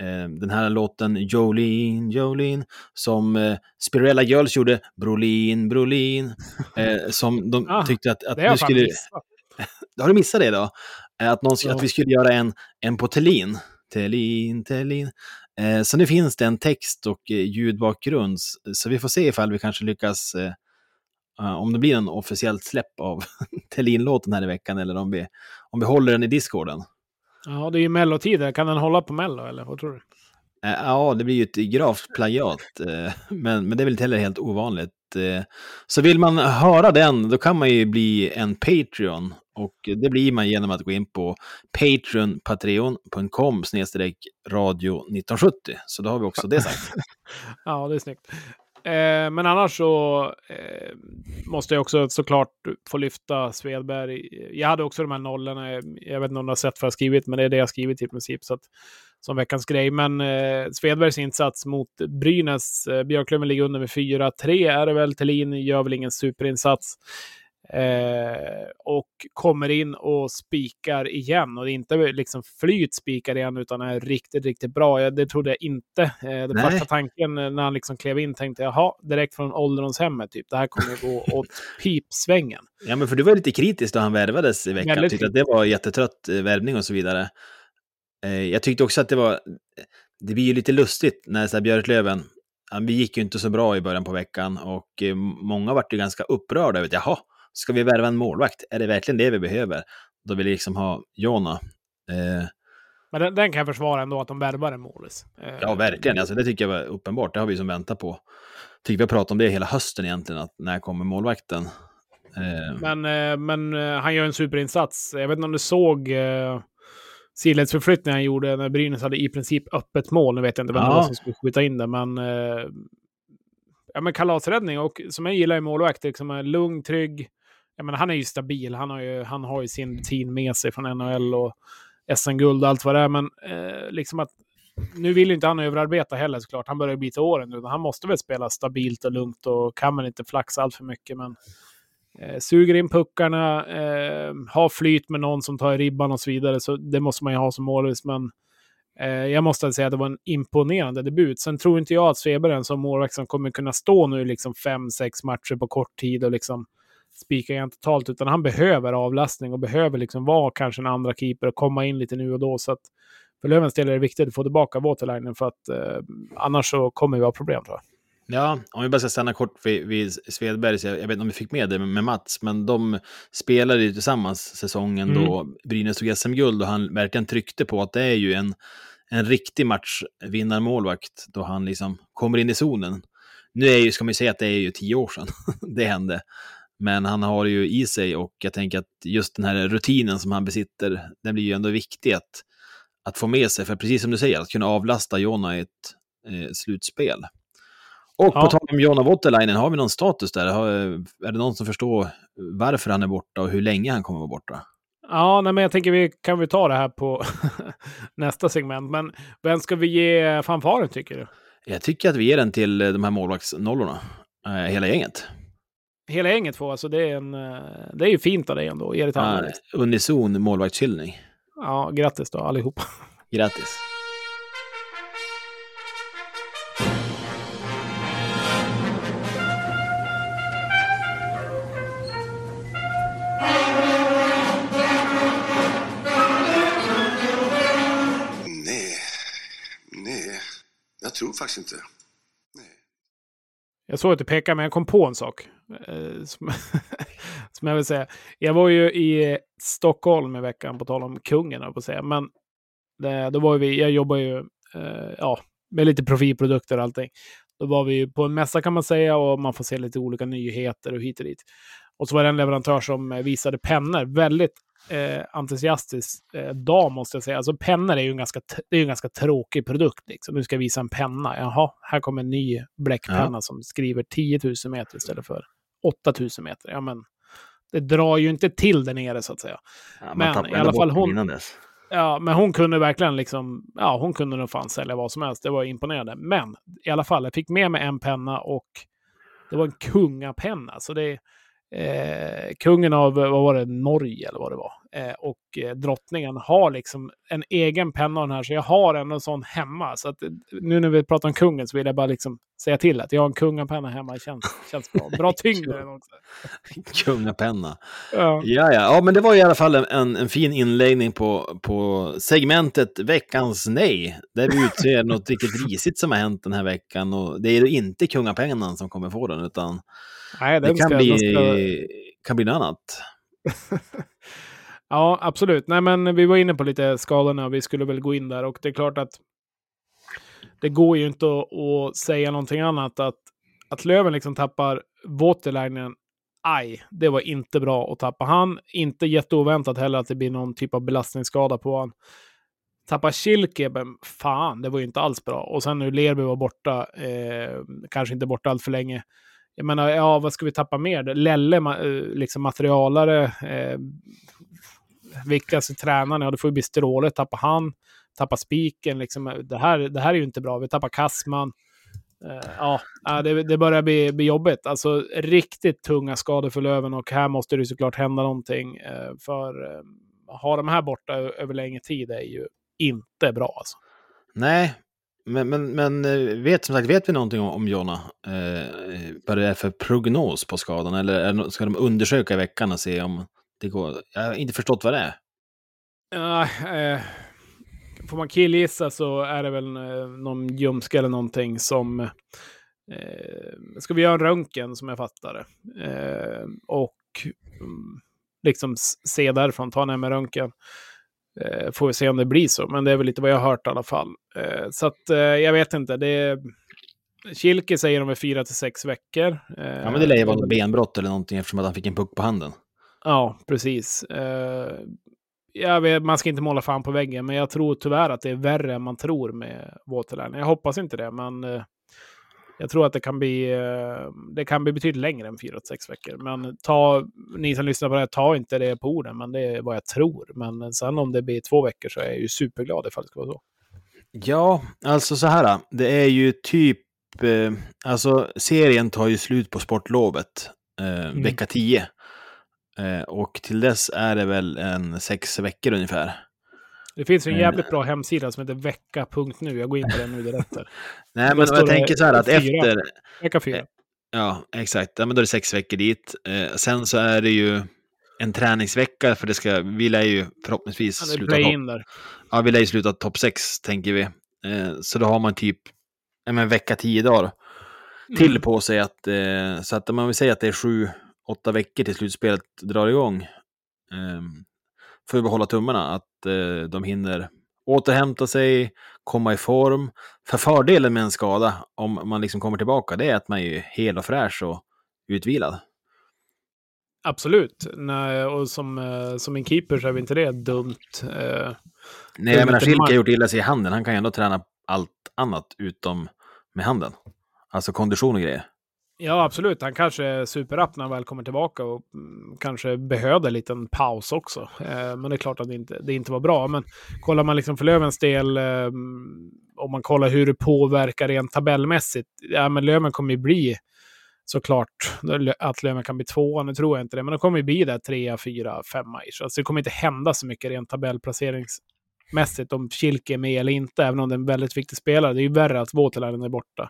Speaker 1: eh, den här låten Jolene, Jolene, som eh, Spirella Girls gjorde, Brolin, Brolin, [laughs] eh, som de
Speaker 2: Ah,
Speaker 1: tyckte att, att
Speaker 2: fan
Speaker 1: skulle... [laughs] Har du missat det då? Att, någon,
Speaker 2: Ja.
Speaker 1: att vi skulle göra en, en på Thelin. Thelin, Thelin. Eh, så nu finns det en text och eh, ljudbakgrund. Så vi får se ifall vi kanske lyckas, eh, om det blir en officiellt släpp av [laughs] Thelin-låten här i veckan eller om vi, om vi håller den i discorden.
Speaker 2: Ja, det är ju mellotider. Kan den hålla på mello eller vad tror du?
Speaker 1: Eh, ja, det blir ju ett gravt plagiat, men, men det är väl inte heller helt ovanligt. Så vill man höra den, då kan man ju bli en Patreon. Och det blir man genom att gå in på patreon, patreon.com snedstreck radio 1970. Så då har vi också det sagt. [laughs]
Speaker 2: Ja, det är snyggt. Eh, men annars så eh, måste jag också såklart få lyfta Svedberg. Jag hade också de här nollorna. Jag vet inte om du har sett vad jag skrivit, men det är det jag skrivit i princip. Så att, som veckans grej. Men eh, Svedbergs insats mot Brynäs. Eh, Björklöven ligger under med 4-3 är det väl. Thelin gör väl ingen superinsats. Eh, och kommer in och spikar igen. Och det är inte liksom flyt spikar igen, utan är riktigt, riktigt bra. Jag, det trodde jag inte. Eh, den första tanken när han liksom klev in tänkte jag, jaha, direkt från ålderdomshemmet, typ. Det här kommer gå [laughs] åt pipsvängen.
Speaker 1: Ja, men för du var lite kritisk då han värvades i veckan.
Speaker 2: Väldigt
Speaker 1: Tyckte att det var jättetrött eh, värvning och så vidare. Eh, jag tyckte också att det var... Det blir ju lite lustigt när så här Björklöven... Vi gick ju inte så bra i början på veckan och eh, många vart ju ganska upprörda. Vet, Jaha, ska vi värva en målvakt? Är det verkligen det vi behöver? Då vill vi liksom ha Jona. Eh,
Speaker 2: Men den, den kan jag försvara ändå, att de värvar en målis. Eh,
Speaker 1: ja, verkligen. Alltså, det tycker jag var uppenbart. Det har vi som väntat på. Tycker vi har pratat om det hela hösten egentligen, att när kommer målvakten? Eh,
Speaker 2: Men, eh, men eh, han gör en superinsats. Jag vet inte om du såg eh, sidledsförflyttningen han gjorde när Brynäs hade i princip öppet mål. Nu vet jag inte vem det
Speaker 1: Ja.
Speaker 2: var som skulle skjuta in det, men... Eh, ja, men kalasräddning. Och som jag gillar i målvakt, liksom är lugn, trygg. Jag menar, han är ju stabil. Han har ju, han har ju sin rutin med sig från NHL och SM-guld och allt vad det är. Men eh, liksom att nu vill ju inte han överarbeta heller såklart. Han börjar bli till åren nu. Han måste väl spela stabilt och lugnt och kan väl inte flaxa allt för mycket. Men eh, suger in puckarna, eh, har flyt med någon som tar i ribban och så vidare. Så det måste man ju ha som målis. Men eh, jag måste säga att det var en imponerande debut. Sen tror inte jag att Sveber är en som målvakt som kommer kunna stå nu liksom fem, sex matcher på kort tid och liksom spika igen totalt. Utan han behöver avlastning och behöver liksom vara kanske en andra keeper och komma in lite nu och då. Så att för Lövens del är det viktigt att få tillbaka Waterlinen för att eh, annars så kommer vi ha problem tror jag.
Speaker 1: Ja, om vi bara ska stanna kort vid, vid Svedbergs, jag, jag vet inte om vi fick med det med Mats, men de spelade ju tillsammans säsongen
Speaker 2: Mm.
Speaker 1: då Brynäs tog SM-guld och han verkligen tryckte på att det är ju en, en riktig matchvinnarmålvakt då han liksom kommer in i zonen. Nu är ju, ska man ju säga att det är ju tio år sedan [laughs] det hände, men han har ju i sig och jag tänker att just den här rutinen som han besitter, den blir ju ändå viktig att, att få med sig, för precis som du säger, att kunna avlasta Jonna i ett eh, slutspel. Och
Speaker 2: Ja.
Speaker 1: på tal om Jonna Voutilainen, har vi någon status där? Har, är det någon som förstår varför han är borta och hur länge han kommer vara borta?
Speaker 2: Ja, nej, men jag tänker vi kan vi ta det här på [laughs] nästa segment. Men vem ska vi ge fanfaren tycker du?
Speaker 1: Jag tycker att vi ger den till de här målvaktsnollorna. Eh, hela gänget.
Speaker 2: Hela gänget får, alltså det är, en, eh, det är ju fint av dig ändå, Erik
Speaker 1: Ja, unison målvaktshyllning.
Speaker 2: Ja, grattis då allihopa. [laughs]
Speaker 1: Grattis.
Speaker 8: Nej, nej, jag tror faktiskt inte.
Speaker 2: Jag såg att du pekade, men jag kom på en sak. Eh, som, [laughs] som jag vill säga. Jag var ju i Stockholm i veckan, på tal om kungen, höll jag på att säga. Men det, då var vi, jag jobbar ju eh, ja, med lite profilprodukter och allting. Då var vi ju på en mässa kan man säga och man får se lite olika nyheter och hit och dit. Och så var det en leverantör som eh, visade pennor. Väldigt eh, entusiastisk eh, dam måste jag säga. Alltså pennor är ju en ganska, det är en ganska tråkig produkt. Liksom. Nu ska jag visa en penna. Jaha, här kommer en ny bläckpenna som skriver 10 000 meter istället för 8 000 meter. Ja, men det drar ju inte till där nere så att säga.
Speaker 1: Ja,
Speaker 2: Men i alla fall hon-. Ja, men hon kunde verkligen liksom, ja, hon kunde nog fan sälja vad som helst. Det var imponerande. Men i alla fall, jag fick med mig en penna och det var en kungapenna. Så det eh, kungen av, vad var det, Norge eller vad det var. Eh, och eh, drottningen har liksom en egen penna den här, så jag har en sån hemma. Så att eh, nu när vi pratar om kungen så vill jag bara liksom säga till att jag har en kungapenna hemma. Känns, känns bra. Bra [laughs] tyngd också.
Speaker 1: Kungapenna. [laughs]
Speaker 2: Ja.
Speaker 1: Ja, ja. ja, men det var i alla fall en, en fin inläggning på, på segmentet Veckans nej. Där vi utser [laughs] något riktigt risigt som har hänt den här veckan. Och det är inte kungapennan som kommer få den, utan
Speaker 2: Nej,
Speaker 1: det kan
Speaker 2: ska,
Speaker 1: bli,
Speaker 2: ska,
Speaker 1: kan bli något annat. [laughs]
Speaker 2: Ja, absolut. Nej, men vi var inne på lite skadorna och vi skulle väl gå in där och det är klart att det går ju inte att, att säga någonting annat att, att Löven liksom tappar Waterlinen. Aj, det var inte bra att tappa han. Inte jätteoväntat heller att det blir någon typ av belastningsskada på han. Tappa Schilke, men fan, det var ju inte alls bra. Och sen nu Lerby var borta, eh, kanske inte borta allt för länge. Jag menar, ja, vad ska vi tappa mer? Lelle, eh, liksom materialare, eh, viktigaste tränaren, ja det får ju bli Stråle, tappa han, tappa spiken, liksom, eh, det, här, det här är ju inte bra, vi tappar Kassman. Eh, ja, det, det börjar bli, bli jobbigt. Alltså riktigt tunga skador för Löven och här måste det såklart hända någonting. Eh, för eh, ha de här borta över längre tid är ju inte bra alltså.
Speaker 1: Nej, men, men, men eh, vet, som sagt, vet vi någonting om, om Jonna? Eh, vad det är för prognos på skadan? Eller är ska de undersöka i veckan och se om det går? Jag har inte förstått vad det är.
Speaker 2: Uh, eh, får man killgissa så är det väl eh, någon ljumske eller någonting som... Eh, ska vi göra en röntgen som jag fattar det? Eh, och mm, liksom se därifrån, ta en MR-röntgen. Eh, får vi se om det blir så, men det är väl lite vad jag har hört i alla fall. Eh, så att eh, jag vet inte. Det är, Kilke säger de är fyra till sex veckor.
Speaker 1: Ja, men det lär ju vara benbrott eller någonting eftersom att han fick en puck på handen.
Speaker 2: Ja, precis. Jag vet, man ska inte måla fan på väggen, men jag tror tyvärr att det är värre än man tror med Waterline. Jag hoppas inte det, men jag tror att det kan bli, eh, det kan bli betydligt längre än 4-6 veckor. Men ta, ni som lyssnar på det här, ta inte det på orden, men det är vad jag tror. Men sen om det blir två veckor så är jag ju superglad ifall det ska vara så.
Speaker 1: Ja, alltså så här. Det är ju typ... Eh, alltså serien tar ju slut på sportlovet eh, vecka 10. Eh, och till dess är det väl en sex veckor ungefär.
Speaker 2: Det finns en
Speaker 1: Eh.
Speaker 2: jävligt bra hemsida som heter vecka.nu. Jag går in på den nu direkt. [laughs]
Speaker 1: Nej, men jag tänker så här att
Speaker 2: fyra.
Speaker 1: efter...
Speaker 2: Vecka fyra.
Speaker 1: Ja, exakt. Ja, men då är det sex veckor dit. Eh, sen så är det ju en träningsvecka, för det ska, vi lär ju förhoppningsvis
Speaker 2: är
Speaker 1: sluta topp. Ja, vi lär ju sluta topp sex, tänker vi. Eh, så då har man typ ja, men vecka tio dagar till
Speaker 2: Mm.
Speaker 1: på sig. Att, eh, så att om man vill säga att det är sju, åtta veckor till slutspelet drar igång. Får vi bara hålla tummarna att eh, de hinner återhämta sig, komma i form. För fördelen med en skada, om man liksom kommer tillbaka, det är att man är hel och fräsch och utvilad.
Speaker 2: Absolut. Nej, och som, eh, som en keeper så är väl inte det dumt. Eh,
Speaker 1: Nej, jag menar, Schilke har gjort illa sig i handen. Han kan ju ändå träna allt annat utom med handen. Alltså kondition och grejer.
Speaker 2: Ja, absolut. Han kanske är superrapp när han väl kommer tillbaka och mm, kanske behövde en liten paus också. Eh, men det är klart att det inte, det inte var bra. Men kollar man liksom för Lövens del, eh, om man kollar hur det påverkar rent tabellmässigt, ja men Löven kommer ju bli såklart att Löven kan bli tvåa. Nu tror jag inte det, men de kommer ju bli där trea, fyra, femma ish. Alltså det kommer inte hända så mycket rent tabellplaceringsmässigt om Kilke är med eller inte, även om det är en väldigt viktig spelare. Det är ju värre att Voutilainen är borta.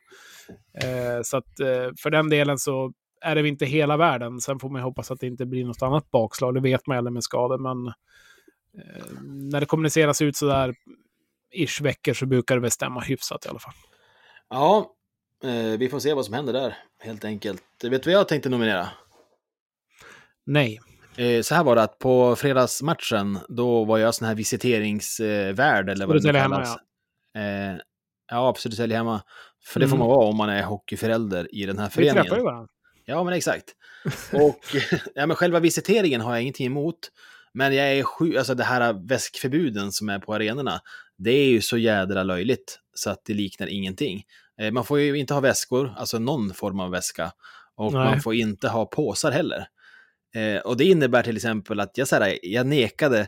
Speaker 2: Eh, så att eh, för den delen så är det inte hela världen. Sen får man ju hoppas att det inte blir något annat bakslag. Det vet man aldrig med skador, men eh, när det kommuniceras ut sådär ish veckor så brukar det väl stämma hyfsat i alla fall.
Speaker 1: Ja, eh, vi får se vad som händer där, helt enkelt. Vet du vad jag tänkte nominera?
Speaker 2: Nej.
Speaker 1: Eh, så här var det att på fredagsmatchen, då var jag sån här visiteringsvärd, eller vad det nu
Speaker 2: hemma,
Speaker 1: kallas. Eh, ja, på Södertälje hemma. För det får
Speaker 2: Mm.
Speaker 1: man vara om man är hockeyförälder i den här
Speaker 2: Vi
Speaker 1: föreningen.
Speaker 2: träffar ju varandra.
Speaker 1: Ja, men exakt. [laughs] Och [laughs] ja, men själva visiteringen har jag ingenting emot. Men jag är sju, alltså det här väskförbuden som är på arenorna, det är ju så jädra löjligt så att det liknar ingenting. Eh, Man får ju inte ha väskor, alltså någon form av väska. Och
Speaker 2: Nej.
Speaker 1: man får inte ha påsar heller. Eh, och det innebär till exempel att jag, så här, jag nekade,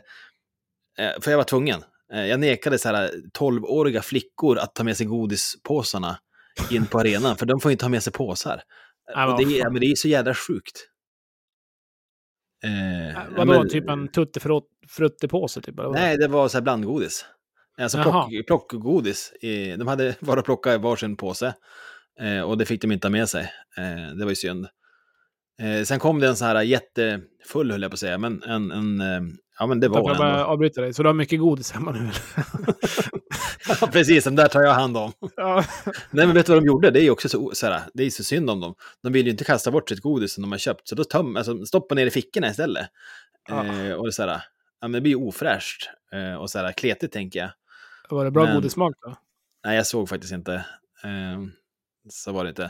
Speaker 1: eh, för jag var tvungen, eh, jag nekade så här 12-åriga flickor att ta med sig godispåsarna in på arenan, för de får inte ha med sig påsar. [laughs] Och det, ja, men det är så jädra sjukt. Eh, ja,
Speaker 2: Vadå,
Speaker 1: men-
Speaker 2: typ en tutti-frutti-påse? Typ, eller?
Speaker 1: Nej, det var så här blandgodis. Alltså
Speaker 2: Jaha.
Speaker 1: plock, plockgodis. De hade [laughs] bara plockat i varsin påse. Eh, och det fick de inte ha med sig. Eh, det var ju synd. Eh, sen kom det en så här jättefull, höll jag på att säga, men en, en eh, ja men det var
Speaker 2: jag bara
Speaker 1: ändå.
Speaker 2: avbryta dig? Så du har mycket godis hemma nu? [laughs]
Speaker 1: Ja, precis, den där tar jag hand om. [laughs]
Speaker 2: ja.
Speaker 1: Nej, men vet du vad de gjorde? Det är också så, så, här, det är så synd om dem. De vill ju inte kasta bort sitt godis som de har köpt, så då töm, alltså, stoppa ner i fickorna istället.
Speaker 2: Ja.
Speaker 1: Eh, och det, så här, ja, men det blir ju ofräscht eh, och så här, kletigt, tänker jag.
Speaker 2: Var det bra
Speaker 1: Men-
Speaker 2: godissmak då?
Speaker 1: Nej, jag såg faktiskt inte. Eh, så var det inte.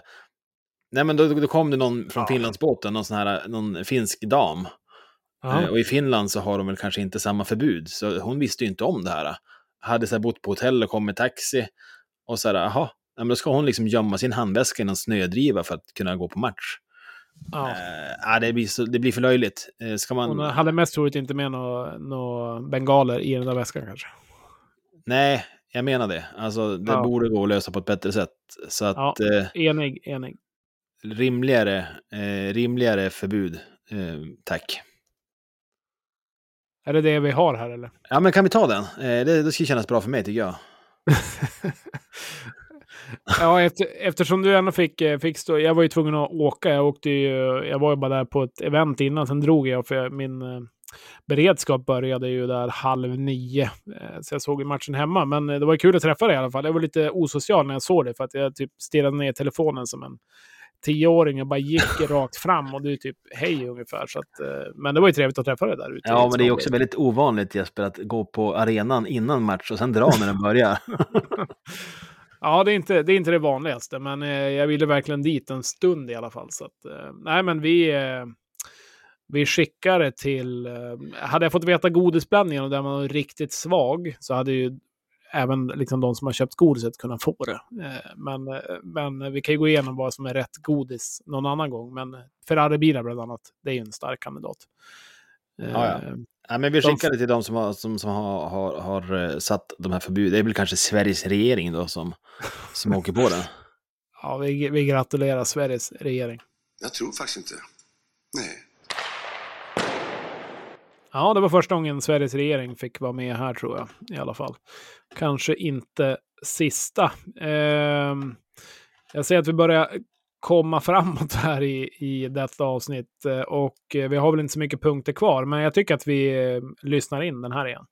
Speaker 1: Nej, men då, då kom det någon från Finlandsbåten, någon sån här, någon finsk dam.
Speaker 2: Ja.
Speaker 1: Eh, och i Finland så har de väl kanske inte samma förbud, så hon visste ju inte om det här. Hade så här bott på hotell och kom med taxi. Och så här, jaha, ja, men då ska hon liksom gömma sin handväska i någon snödriva för att kunna gå på match.
Speaker 2: ja.
Speaker 1: Ja, det, blir så, det blir för löjligt. Eh, ska man...
Speaker 2: Hon hade mest troligt inte med några nå bengaler i den där väskan kanske.
Speaker 1: Nej, jag menar det. Alltså, det
Speaker 2: Ja.
Speaker 1: borde gå att lösa på ett bättre sätt. Så att
Speaker 2: Ja.
Speaker 1: eh,
Speaker 2: Enig, enig.
Speaker 1: Rimligare, eh, rimligare förbud. Eh, tack.
Speaker 2: Är det det vi har här eller?
Speaker 1: Ja, men kan vi ta den? Eh, det, det skulle kännas bra för mig, tycker jag. [laughs]
Speaker 2: ja, efter, eftersom du ändå fick, eh, fick stå, jag var ju tvungen att åka. Jag, åkte ju, jag var ju bara där på ett event innan, sen drog jag för min eh, beredskap började ju där halv nio. Eh, så jag såg ju matchen hemma, men det var kul att träffa dig i alla fall. Jag var lite osocial när jag såg det, för att jag typ stirrade ner telefonen som en tioåring och bara gick [laughs] rakt fram och du typ hej ungefär. Så att, eh, men det var ju trevligt att träffa dig där ute.
Speaker 1: Ja, men det är också väldigt ovanligt, Jesper, att gå på arenan innan match och sen dra när den börjar. [laughs]
Speaker 2: Ja, det är, inte, det är inte det vanligaste, men eh, jag ville verkligen dit en stund i alla fall. Så att, eh, nej, men vi, vi skickar det till... Hade jag fått veta godisblandningen och den var riktigt svag så hade ju även liksom de som har köpt godiset kunnat få det. Eh, men, eh, men vi kan ju gå igenom vad som är rätt godis någon annan gång. Men Ferrari-bilar bland annat, det är ju en stark kandidat. Eh,
Speaker 1: Ja, ja. Ja, men vi skickar det till de som har, som, som har, har, har eh, satt de här förbuden. Det är väl kanske Sveriges regering då som, som åker på den. [laughs]
Speaker 2: ja, vi, vi gratulerar Sveriges regering.
Speaker 8: Jag tror faktiskt inte. Nej.
Speaker 2: Ja, det var första gången Sveriges regering fick vara med här tror jag i alla fall. Kanske inte sista. Eh, jag ser att vi börjar komma framåt här i, i detta avsnitt eh, och eh, vi har väl inte så mycket punkter kvar, men jag tycker att vi eh, lyssnar in den här igen.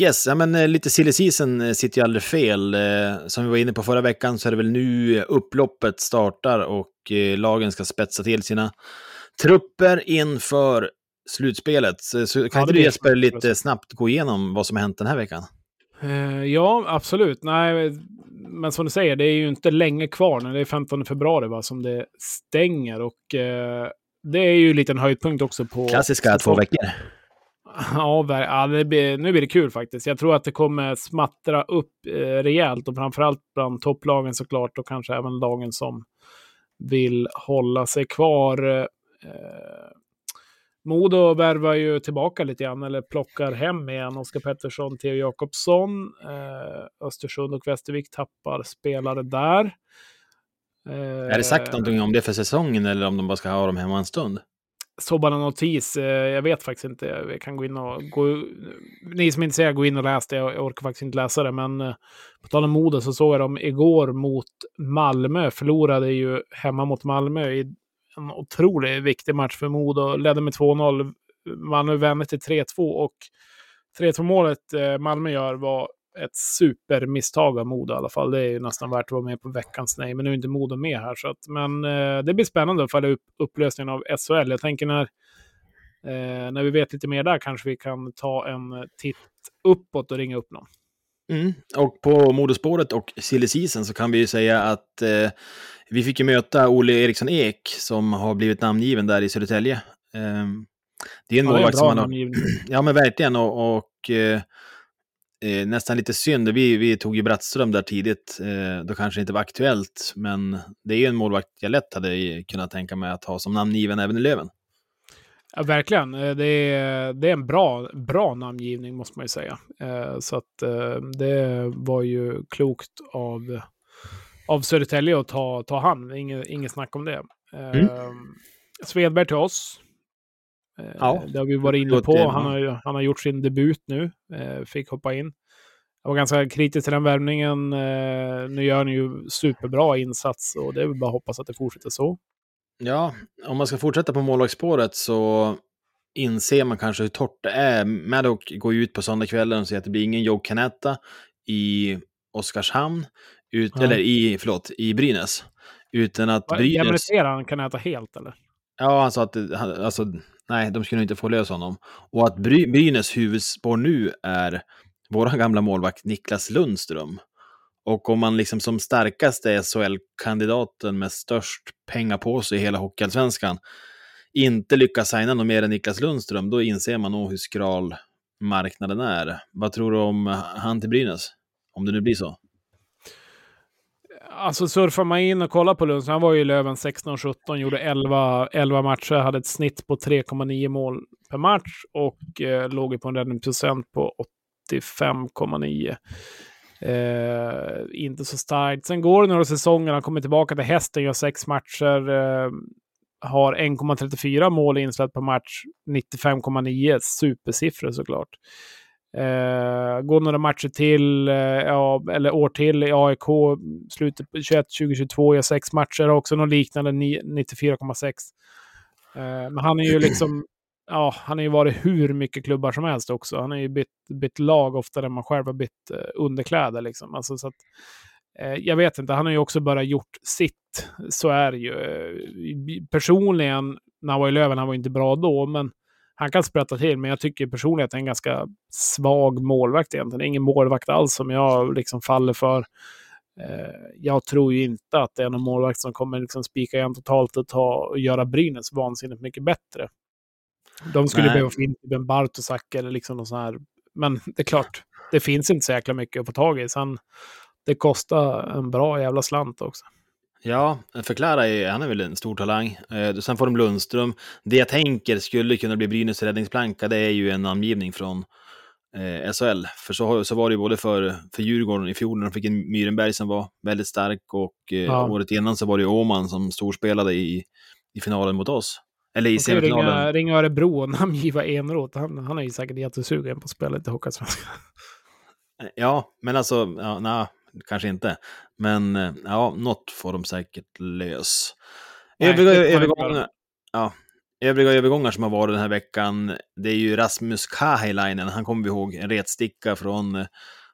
Speaker 1: Yes, ja, men eh, lite silly season eh, sitter ju aldrig fel. Eh, Som vi var inne på förra veckan så är det väl nu upploppet startar och lagen ska spetsa till sina trupper inför slutspelet. Så, kan
Speaker 2: Ja,
Speaker 1: inte du Jesper lite snabbt gå igenom vad som har hänt den här veckan?
Speaker 2: Ja, absolut. Nej, men som du säger, det är ju inte länge kvar nu. Det är 15 februari va, som det stänger och eh, det är ju en liten höjdpunkt också på...
Speaker 1: Klassiska två veckor.
Speaker 2: Ja, ja det blir, nu blir det kul faktiskt. Jag tror att det kommer smattra upp eh, rejält och framförallt bland topplagen såklart och kanske även lagen som vill hålla sig kvar. Eh, Modo värvar ju tillbaka lite grann, eller plockar hem igen. Oskar Pettersson, Theo Jakobsson. Eh, Östersund och Västervik tappar spelare där. Eh,
Speaker 1: Är det sagt någonting om det för säsongen eller om de bara ska ha dem hemma en stund?
Speaker 2: Så bara en notis. Eh, jag vet faktiskt inte. Jag kan gå in och... Gå, ni som är intresserade, gå in och läs det. Jag orkar faktiskt inte läsa det. Men eh, på tal om Modo så såg jag dem igår mot Malmö. Förlorade ju hemma mot Malmö i en otroligt viktig match för Modo. Ledde med 2-0. Malmö vände till 3-2 och 3-2 målet eh, Malmö gör var ett supermisstag av Modo i alla fall. Det är ju nästan värt att vara med på veckans nej, men nu är inte Modo med här. Så att, men eh, det blir spännande att följa upp upplösningen av SHL. Jag tänker när, eh, när vi vet lite mer där kanske vi kan ta en titt uppåt och ringa upp någon.
Speaker 1: Mm. Och på modospåret och silly season så kan vi ju säga att eh, vi fick ju möta Olle Eriksson Ek som har blivit namngiven där i Södertälje. Eh, det är en
Speaker 2: Ja,
Speaker 1: målvakt som man har... [clears throat] Ja, men verkligen. Och, och eh, nästan lite synd. Vi, vi tog ju Brattström där tidigt. Eh, då kanske det inte var aktuellt. Men det är ju en målvakt jag lätt hade kunnat tänka mig att ha som namngiven även i Löven.
Speaker 2: Ja, verkligen. Eh, Det är, det är en bra, bra namngivning måste man ju säga. Eh, Så att eh, det var ju klokt av, av Södertälje att ta, ta han. Inget, inget snack om det.
Speaker 1: Mm.
Speaker 2: Eh, Svedberg till oss. Eh,
Speaker 1: Ja,
Speaker 2: Det har vi varit inne på. Han har, ju- han har gjort sin debut nu. eh, Fick hoppa in. Jag var ganska kritisk till den värvningen. Eh, Nu gör han ju superbra insats och det är väl bara att hoppas att det fortsätter så.
Speaker 1: Ja, om man ska fortsätta på målvaktsspåret så inser man kanske hur torrt det är med att gå ut på söndagskvällen och säga att det blir ingen Joe Canetta i Oskarshamn, ut,
Speaker 2: Ja.
Speaker 1: eller i, förlåt, i Brynäs. Utan att Brynäs...
Speaker 2: Demoliterar han kan äta helt eller?
Speaker 1: Ja, han sa att alltså, nej, de skulle inte få lösa honom. Och att Bry, Brynäs huvudspår nu är vår [laughs] gamla målvakt Niklas Lundström. Och om man liksom som starkaste SHL-kandidaten med störst pengar på sig i hela Hockeyallsvenskan inte lyckas signa någon mer än Niklas Lundström, då inser man nog hur skral marknaden är. Vad tror du om han till Brynäs? Om det nu blir så.
Speaker 2: Alltså surfar man in och kollar på Lundström, han var ju i Löven 16 och 17, gjorde 11, 11 matcher, hade ett snitt på 3,9 mål per match och eh, låg ju på en räddningsprocent på 85,9. Eh, inte så starkt. Sen går det några säsonger, han kommer tillbaka till hästen, gör sex matcher, eh, har 1,34 mål insläppt per match, 95,9, supersiffror såklart. Eh, går några matcher till, eh, ja, eller år till i AIK, slutet på 21, 2022, gör sex matcher, har också något liknande, 94,6. Eh, men han är ju liksom, [clears throat] ja, han har ju varit hur mycket klubbar som helst också. Han har ju bytt, bytt lag oftare än man själv har bytt eh, underkläder liksom. Alltså, så att, eh, jag vet inte, han har ju också bara gjort sitt. Så är det ju. Eh, personligen, när han var i Löven, han var inte bra då, men han kan sprätta till, men jag tycker personligen att han är en ganska svag målvakt egentligen. Det är ingen målvakt alls som jag liksom faller för. Eh, jag tror ju inte att det är någon målvakt som kommer liksom spika igen totalt och, ta, och göra Brynäs vansinnigt mycket bättre. De skulle
Speaker 1: Nej.
Speaker 2: behöva få in typ en Bartosak eller liksom någon sån här. Men det är klart, det finns inte så jäkla mycket att få tag i. Sen, det kostar en bra jävla slant också.
Speaker 1: Ja, förklara, är, han är väl en stor talang. Eh, sen får de Lundström. Det jag tänker skulle kunna bli Brynäs räddningsplanka, det är ju en namngivning från eh, SHL. För så, så var det ju både för, för Djurgården i fjol när de fick en Myrenberg som var väldigt stark och eh,
Speaker 2: Ja.
Speaker 1: året innan så var det Åman som storspelade i, i finalen mot oss. Eller i semifinalen.
Speaker 2: ringa, ringa Örebro och [laughs] namngiva Enroth. Han, han är ju säkert jättesugen på att spela lite Hockeyallsvenskan.
Speaker 1: Ja, men alltså, ja, nej, kanske inte. Men eh, ja, något får de säkert lös. Övriga övergångar, ja, övriga övergångar som har varit den här veckan, det är ju Rasmus Kahilainen. Han kommer vi ihåg, en retsticka från, eh,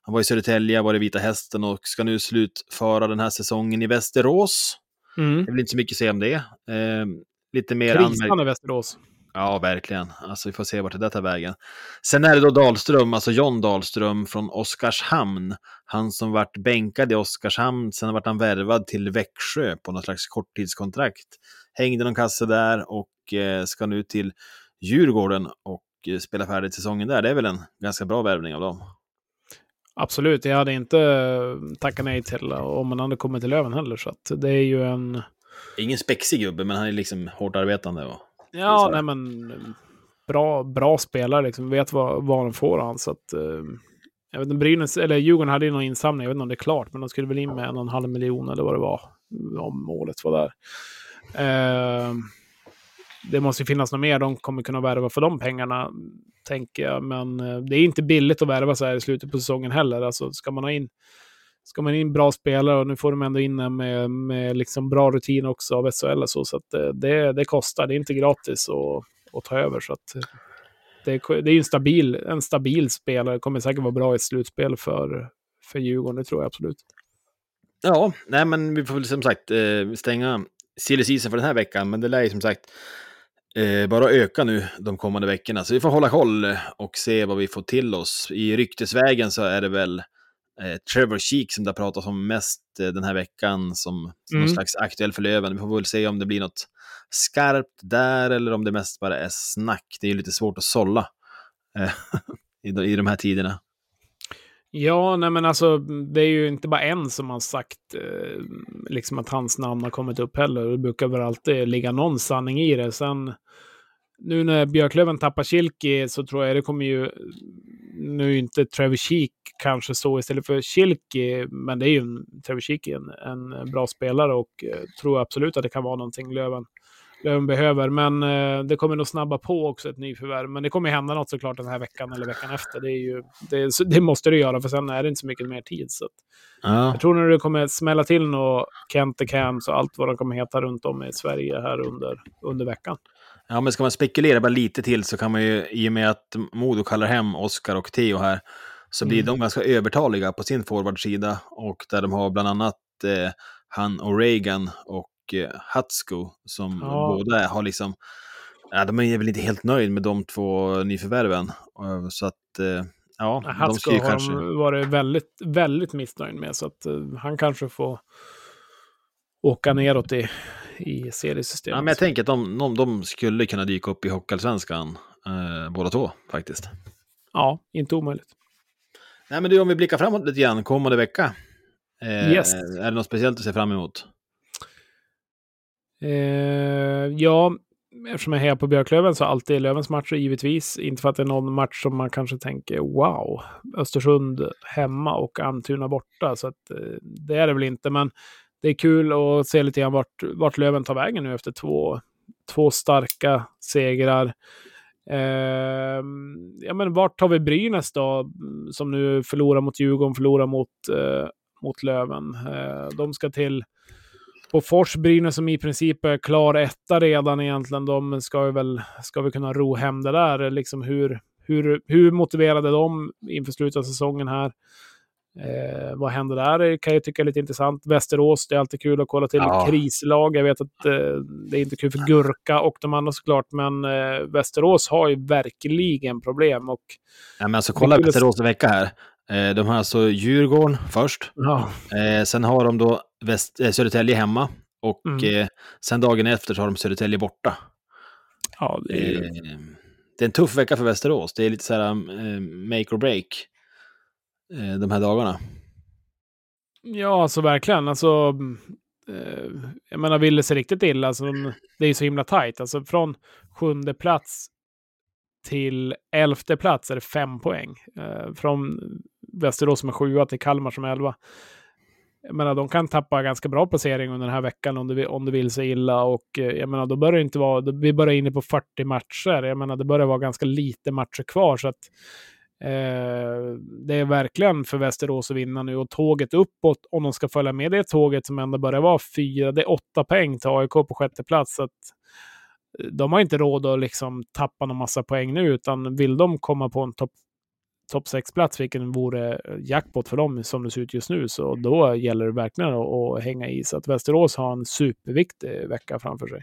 Speaker 1: han var i Södertälje, var i Vita Hästen och ska nu slutföra den här säsongen i Västerås.
Speaker 2: Mm.
Speaker 1: Det är väl inte så mycket att säga om det. Eh, lite mer
Speaker 2: Krisande Västerås.
Speaker 1: Ja, verkligen. Alltså, vi får se vart det där tar vägen. Sen är det då Dahlström, alltså John Dahlström från Oskarshamn. Han som vart bänkad i Oskarshamn, sen vart han värvad till Växjö på något slags korttidskontrakt. Hängde någon kasse där och eh, ska nu till Djurgården och eh, spela färdigt säsongen där. Det är väl en ganska bra värvning av dem.
Speaker 2: Absolut, jag hade inte eh, tackat nej till om man hade kommit till Löven heller. Så att det är ju en...
Speaker 1: Ingen spexig gubbe, men han är liksom hårt arbetande. Och...
Speaker 2: Ja, nej men bra, bra spelare liksom. Vet vad, vad han får han. Så att, eh, jag vet inte, Brynäs, eller Djurgården hade ju någon insamling, jag vet inte om det är klart, men de skulle väl in med en och en halv miljon eller vad det var. Om målet var där. Eh, det måste ju finnas något mer de kommer kunna värva för de pengarna, tänker jag. Men eh, det är inte billigt att värva så här i slutet på säsongen heller. Alltså, ska man ha in ska man in bra spelare och nu får de ändå in en med, med liksom bra rutin också av SHL och så. Så att eh, det, det, kostar, det är inte gratis att, att ta över. Så att eh, det, det är ju en stabil, en stabil spelare, kommer säkert vara bra i ett slutspel för, för Djurgården, det tror jag absolut.
Speaker 1: Ja, nej men vi får väl som sagt eh, stänga silly season för den här veckan, men det lär ju som sagt eh, bara öka nu de kommande veckorna. Så vi får hålla koll och se vad vi får till oss. I ryktesvägen så är det väl eh, Trevor Sheek som det har pratats om mest eh, den här veckan som,
Speaker 2: Mm.
Speaker 1: någon slags aktuell för Löven. Vi får väl se om det blir något skarpt där eller om det mest bara är snack. Det är ju lite svårt att sålla eh, [laughs] i, de- i de här tiderna.
Speaker 2: Ja, nej men alltså det är ju inte bara en som har sagt eh, liksom att hans namn har kommit upp heller. Det brukar väl alltid ligga någon sanning i det. Sen nu när Björklöven tappar Kilki så tror jag det kommer ju, nu är inte Trevor Sheek kanske så istället för Kilki, men det är ju en, Trevor Sheek är en, en bra spelare och eh, tror absolut att det kan vara någonting Löven, Löven behöver. Men eh, det kommer nog snabba på också ett nyförvärv. Men det kommer hända något såklart den här veckan eller veckan efter. Det, är ju, det, det måste det göra, för sen är det inte så mycket mer tid. Så
Speaker 1: Ja.
Speaker 2: jag tror nog det kommer smälla till något Kent the Cams och allt vad de kommer heta runt om i Sverige här under, under veckan.
Speaker 1: Ja, men ska man spekulera bara lite till så kan man ju, i och med att Modo kallar hem Oskar och Theo här, så blir
Speaker 2: Mm.
Speaker 1: de ganska övertaliga på sin forwardsida. Och där de har bland annat eh, han O'Regan och eh, Hatsko som
Speaker 2: Ja.
Speaker 1: båda har liksom, ja, de är väl inte helt nöjd med de två nyförvärven. Eh, Så att, eh, ja, de
Speaker 2: Hatsko
Speaker 1: ju
Speaker 2: har
Speaker 1: kanske...
Speaker 2: de varit väldigt, väldigt missnöjd med, så att eh, han kanske får åka neråt i, i seriesystemet.
Speaker 1: Ja, men jag tänker att de, de, de skulle kunna dyka upp i Hockeyallsvenskan, eh, båda två faktiskt.
Speaker 2: Ja, inte omöjligt.
Speaker 1: Nej, men du, om vi blickar framåt lite grann, kommande vecka. Eh,
Speaker 2: Yes.
Speaker 1: Är det något speciellt att se fram emot?
Speaker 2: Eh, ja, eftersom jag hejar på Björklöven så alltid Lövens matcher givetvis. Inte för att det är någon match som man kanske tänker wow, Östersund hemma och Almtuna borta. Så att, eh, det är det väl inte, men det är kul att se lite grann vart, vart Löven tar vägen nu efter två, två starka segrar. Eh, ja, men vart tar vi Brynäs då, som nu förlorar mot Djurgården, förlorar mot, eh, mot Löven. Eh, de ska till på Fors Brynäs som i princip är klar etta redan egentligen. De ska ju väl, ska vi kunna ro hem det där. Liksom hur, hur, hur motiverade de inför slutet av säsongen här? Eh, vad händer där kan jag tycka är lite intressant. Västerås, det är alltid kul att kolla till
Speaker 1: Ja.
Speaker 2: krislag. Jag vet att eh, det är inte kul för Gurka och de andra såklart, men eh, Västerås har ju verkligen problem. Och,
Speaker 1: Ja, men alltså, kolla Västerås vecka här. Eh, de har alltså Djurgården först.
Speaker 2: ja,
Speaker 1: Eh, sen har de då Väst, eh, Södertälje hemma. Och
Speaker 2: Mm.
Speaker 1: sen dagen efter så har de Södertälje borta.
Speaker 2: ja, det är,
Speaker 1: det är en tuff vecka för Västerås. Det är lite så här make or break eh, de här dagarna.
Speaker 2: Ja, alltså verkligen. Alltså, eh, jag menar, vill det sig riktigt illa, alltså, de- det är ju så himla tajt. Alltså från sjunde plats till elfte plats är det fem poäng. Eh, från Västerås som är sjua till Kalmar som är elva. Jag menar, de kan tappa ganska bra placering under den här veckan om det, vill- om det vill sig illa. Och eh, jag menar, då börjar det inte vara... Då, vi börjar inne på 40 matcher. Jag menar, det börjar vara ganska lite matcher kvar. Så att Eh, det är verkligen för Västerås att vinna nu och tåget uppåt, om de ska följa med det tåget som ändå börjar vara fyra, det är åtta poäng till AIK på sjätte plats. Så att eh, de har inte råd att liksom tappa någon massa poäng nu, utan vill de komma på en topp top 6-plats, vilken vore jackpot för dem som det ser ut just nu, så då gäller det verkligen att, att hänga i. Så att Västerås har en superviktig vecka framför sig.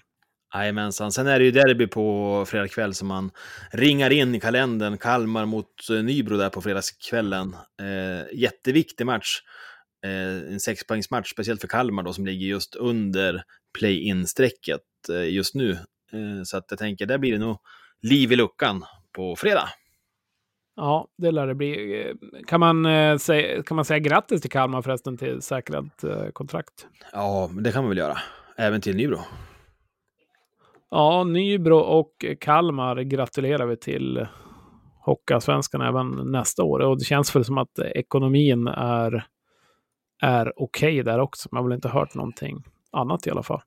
Speaker 1: Jajamensan. Sen är det ju derby på fredag kväll som man ringar in i kalendern. Kalmar mot eh, Nybro där på fredagskvällen. Eh, jätteviktig match. Eh, en sexpoängsmatch, speciellt för Kalmar då, som ligger just under play-in-strecket eh, just nu. Eh, så att jag tänker, där blir det nog liv i luckan på fredag.
Speaker 2: Ja, det lär det bli. Eh, Kan man, eh, säga, kan man säga grattis till Kalmar förresten till säkrat kontrakt?
Speaker 1: Ja, det kan man väl göra. Även till Nybro.
Speaker 2: Ja, Nybro och Kalmar gratulerar vi till Hockeyallsvenskan även nästa år. Och det känns väl som att ekonomin är, är okej där också. Man har väl inte hört någonting annat i alla fall.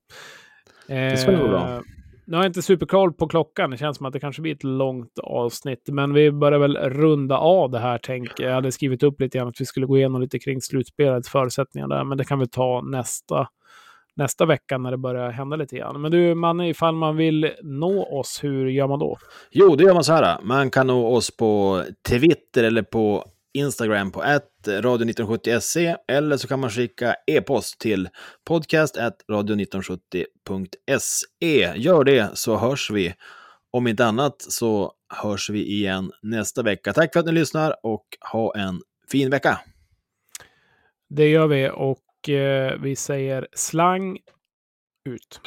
Speaker 1: Det ska gå bra.
Speaker 2: Eh, Nu har jag inte superkoll på klockan. Det känns som att det kanske blir ett långt avsnitt. Men vi börjar väl runda av det här, tänker jag. Jag hade skrivit upp lite grann att vi skulle gå igenom lite kring slutspelets förutsättningar där. Men det kan vi ta nästa, nästa vecka när det börjar hända lite grann. Men du, Manne, ifall man vill nå oss, hur gör man då?
Speaker 1: Jo, det gör man så här. Man kan nå oss på Twitter eller på Instagram på radio1970se eller så kan man skicka e-post till podcast radio1970.se. Gör det så hörs vi. Om inte annat så hörs vi igen nästa vecka. Tack för att ni lyssnar och ha en fin vecka.
Speaker 2: Det gör vi och vi säger slang ut.